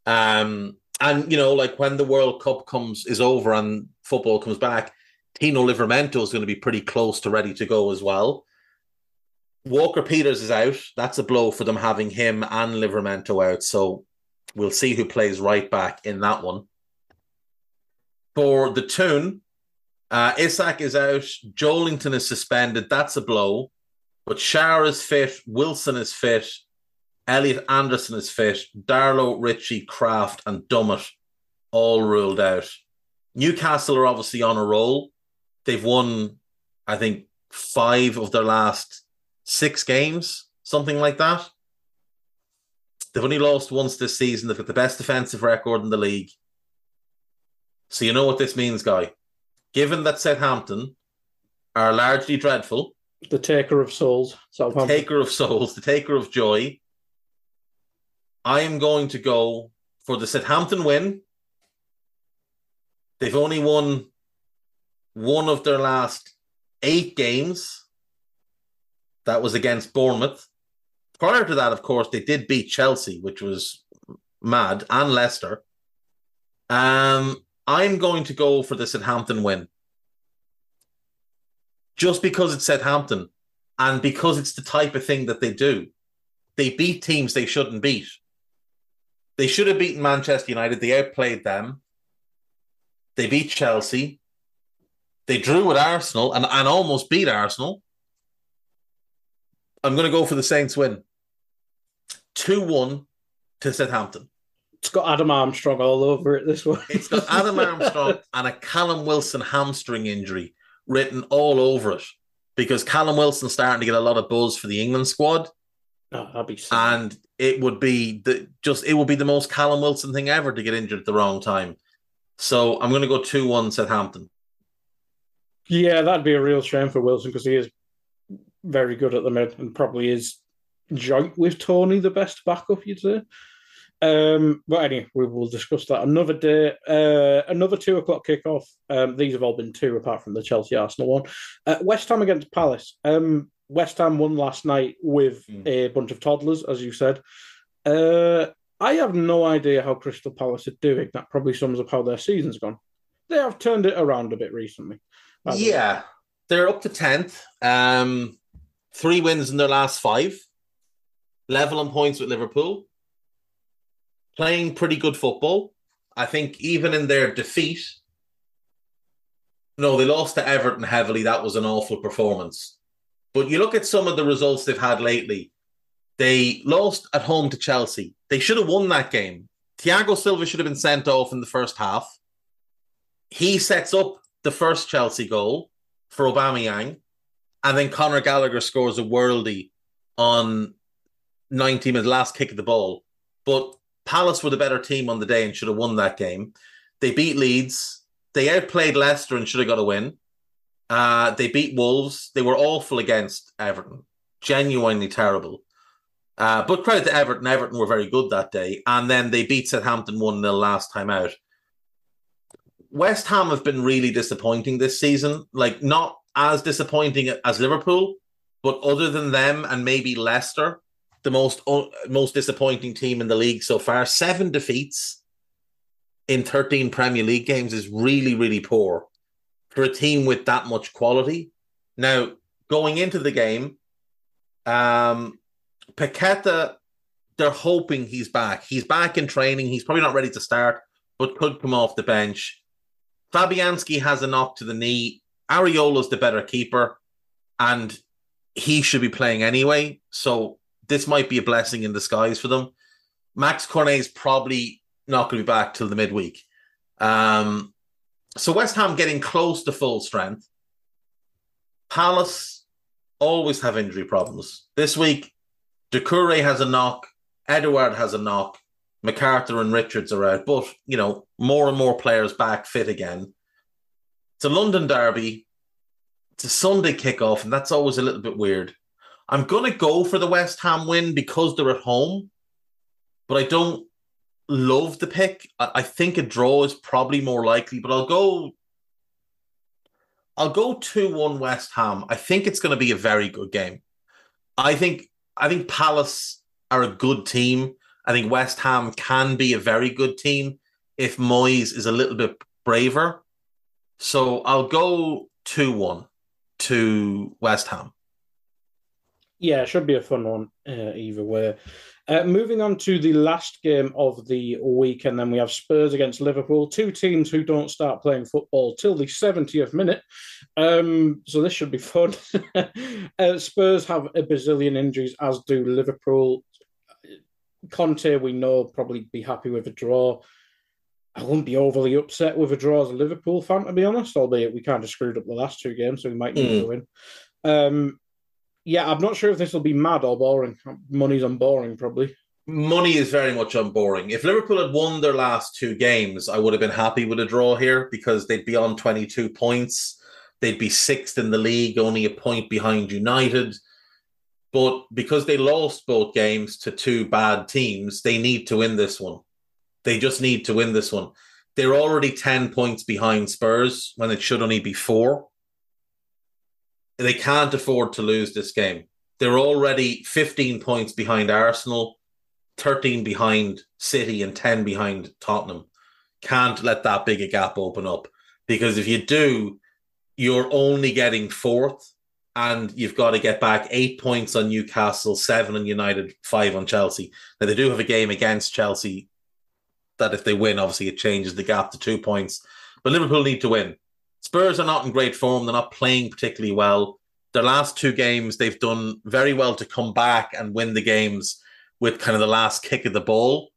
Um, and you know, like when the World Cup comes is over and football comes back, Tino Livramento is going to be pretty close to ready to go as well. Walker-Peters is out. That's a blow for them having him and Livramento out. So we'll see who plays right back in that one. For the Toon, uh, Isak is out. Joelinton is suspended. That's a blow. But Schär is fit. Wilson is fit. Elliot Anderson is fit. Darlow, Ritchie, Krafth, and Dummett all ruled out. Newcastle are obviously on a roll. They've won, I think, five of their last six games, something like that. They've only lost once this season. They've got the best defensive record in the league. So you know what this means, guy. Given that Southampton are largely dreadful, the taker of souls, the taker of souls, the taker of joy, I am going to go for the Southampton win. They've only won one of their last eight games. That was against Bournemouth. Prior to that, of course, they did beat Chelsea, which was mad, and Leicester. Um, I'm going to go for the Southampton win. Just because it's Southampton and because it's the type of thing that they do. They beat teams they shouldn't beat. They should have beaten Manchester United. They outplayed them. They beat Chelsea. They drew with Arsenal and, and almost beat Arsenal. I'm going to go for the Saints win. 2 1 to Southampton. It's got Adam Armstrong all over it this one. it's got Adam Armstrong and a Callum Wilson hamstring injury written all over it because Callum Wilson's starting to get a lot of buzz for the England squad. Oh, that'd be and it would be the just it would be the most Callum Wilson thing ever to get injured at the wrong time. So I'm going to go two one Southampton. Yeah, that'd be a real shame for Wilson because he is very good at the mid and probably is joint with Toney the best backup. You'd say. Um, but anyway, we will discuss that another day. Uh, another two o'clock kickoff. Um, these have all been two, apart from the Chelsea Arsenal one. Uh, West Ham against Palace. Um, West Ham won last night with mm. a bunch of toddlers, as you said. Uh, I have no idea how Crystal Palace are doing. That probably sums up how their season's gone. They have turned it around a bit recently. Yeah, they're up to tenth. Um, three wins in their last five. Level on points with Liverpool playing pretty good football. I think even in their defeat, no, they lost to Everton heavily. That was an awful performance. But you look at some of the results they've had lately. They lost at home to Chelsea. They should have won that game. Thiago Silva should have been sent off in the first half. He sets up the first Chelsea goal for Aubameyang, and then Conor Gallagher scores a worldie on 90 minutes, last kick of the ball. But Palace were the better team on the day and should have won that game. They beat Leeds. They outplayed Leicester and should have got a win. Uh, they beat Wolves. They were awful against Everton, genuinely terrible. Uh, but credit to Everton. Everton were very good that day. And then they beat Southampton 1 0 last time out. West Ham have been really disappointing this season. Like, not as disappointing as Liverpool, but other than them and maybe Leicester, the most most disappointing team in the league so far. Seven defeats in 13 Premier League games is really, really poor for a team with that much quality. Now, going into the game, um, Paqueta, they're hoping he's back. He's back in training. He's probably not ready to start, but could come off the bench. Fabianski has a knock to the knee. Areola's the better keeper, and he should be playing anyway. So this might be a blessing in disguise for them. Max Cornet is probably not going to be back till the midweek. Um, so West Ham getting close to full strength. Palace always have injury problems. This week, Doucouré has a knock, Edouard has a knock, McArthur and Richards are out, but you know, more and more players back fit again. It's a London derby. It's a Sunday kickoff, and that's always a little bit weird. I'm going to go for the West Ham win because they're at home, but I don't love the pick. I, I think a draw is probably more likely, but I'll go. I'll go two one West Ham. I think it's going to be a very good game. I think I think Palace are a good team. I think West Ham can be a very good team if Moyes is a little bit braver. So I'll go 2 1 to West Ham. Yeah, it should be a fun one uh, either way. Uh, moving on to the last game of the week, and then we have Spurs against Liverpool, two teams who don't start playing football till the 70th minute. Um, so this should be fun. uh, Spurs have a bazillion injuries, as do Liverpool. Conte, we know, probably be happy with a draw. I wouldn't be overly upset with a draw as a Liverpool fan, to be honest, albeit we kind of screwed up the last two games, so we might need mm. to win. Um, yeah, I'm not sure if this will be mad or boring. Money's on boring, probably. money is very much on boring. If Liverpool had won their last two games, I would have been happy with a draw here because they'd be on 22 points. They'd be sixth in the league, only a point behind United. But because they lost both games to two bad teams, they need to win this one. They just need to win this one. They're already 10 points behind Spurs when it should only be four. They can't afford to lose this game. They're already 15 points behind Arsenal, 13 behind City, and 10 behind Tottenham. Can't let that big a gap open up because if you do, you're only getting fourth and you've got to get back eight points on Newcastle, seven on United, five on Chelsea. Now they do have a game against Chelsea that if they win, obviously it changes the gap to two points. But Liverpool need to win. Spurs are not in great form. They're not playing particularly well. Their last two games, they've done very well to come back and win the games with kind of the last kick of the ball.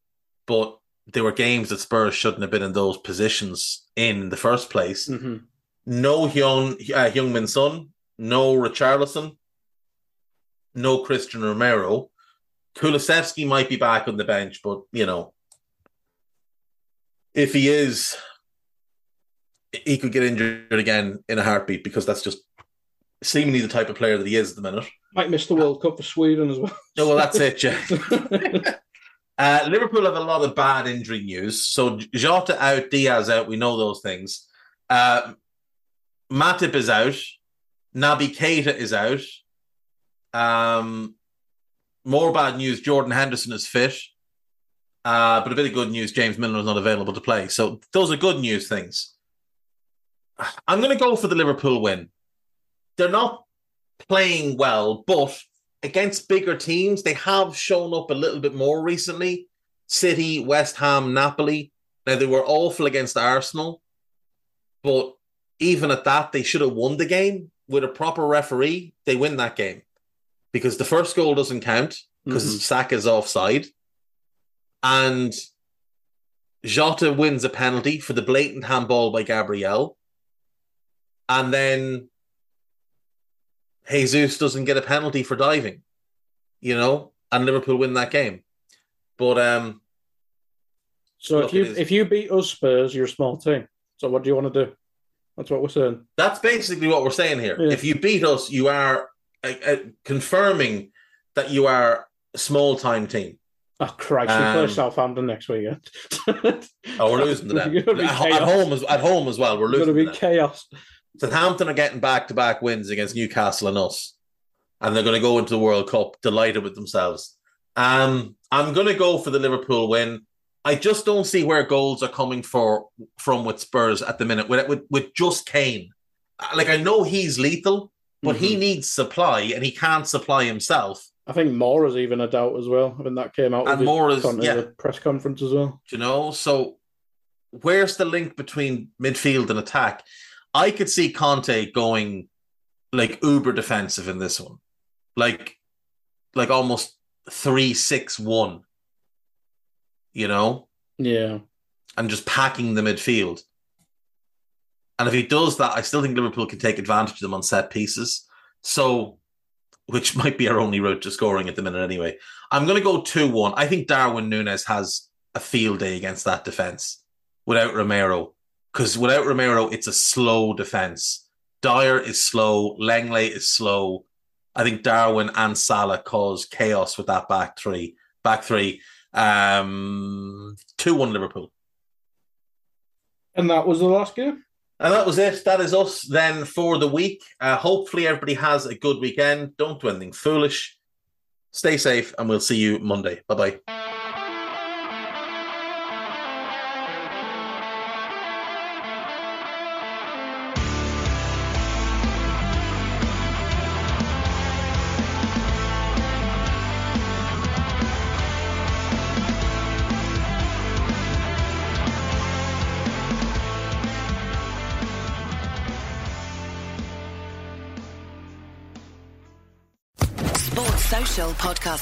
But they were games that Spurs shouldn't have been in those positions in the first place. Mm-hmm. No Hyun uh, Heung-min Son, no Richarlison, no Christian Romero. Kulusevski might be back on the bench, but you know, if he is, he could get injured again in a heartbeat because that's just seemingly the type of player that he is at the minute. Might miss the World Cup for Sweden as well. Oh, well, that's it, yeah. uh, Liverpool have a lot of bad injury news. So Jota out, Diaz out. We know those things. Uh, Matip is out. Naby Keita is out. Um, more bad news. Jordan Henderson is fit. Uh, but a bit of good news. James Milner is not available to play. So those are good news things. I'm going to go for the Liverpool win. They're not playing well, but against bigger teams, they have shown up a little bit more recently. City, West Ham, Napoli. Now they were awful against Arsenal, but even at that, they should have won the game with a proper referee. They win that game because the first goal doesn't count because mm-hmm. Saka's offside, and Jota wins a penalty for the blatant handball by Gabriel, and then Jesus doesn't get a penalty for diving, you know, and Liverpool win that game. But um, so if you if you beat us Spurs, you're a small team. So what do you want to do? That's what we're saying. That's basically what we're saying here. Yeah. If you beat us, you are uh, uh, confirming that you are a small time team. Oh Christ! Um, we play Southampton next week. oh, we're losing to them at, at, home as at home as well. We're losing. It's going to be chaos. Southampton are getting back to back wins against Newcastle and us, and they're going to go into the World Cup delighted with themselves. Um, I'm going to go for the Liverpool win. I just don't see where goals are coming for from with Spurs at the minute with with, with just Kane. Like I know he's lethal, but mm-hmm. he needs supply and he can't supply himself. I think Moura's even a doubt as well. I mean that came out and con- yeah. press conference as well. you know, so where's the link between midfield and attack? I could see Conte going like uber defensive in this one, like like almost three six one. You know, yeah, and just packing the midfield. And if he does that, I still think Liverpool can take advantage of them on set pieces. So, which might be our only route to scoring at the minute anyway. I'm going to go 2 1. I think Darwin Nunez has a field day against that defense without Romero because without Romero, it's a slow defense. Dier is slow. Lenglet is slow. I think Darwin and Salah cause chaos with that back three. Back three. Um, 2 1 Liverpool. And that was the last game? And that was it. That is us then for the week. Uh, hopefully, everybody has a good weekend. Don't do anything foolish. Stay safe, and we'll see you Monday. Bye bye.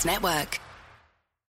Network.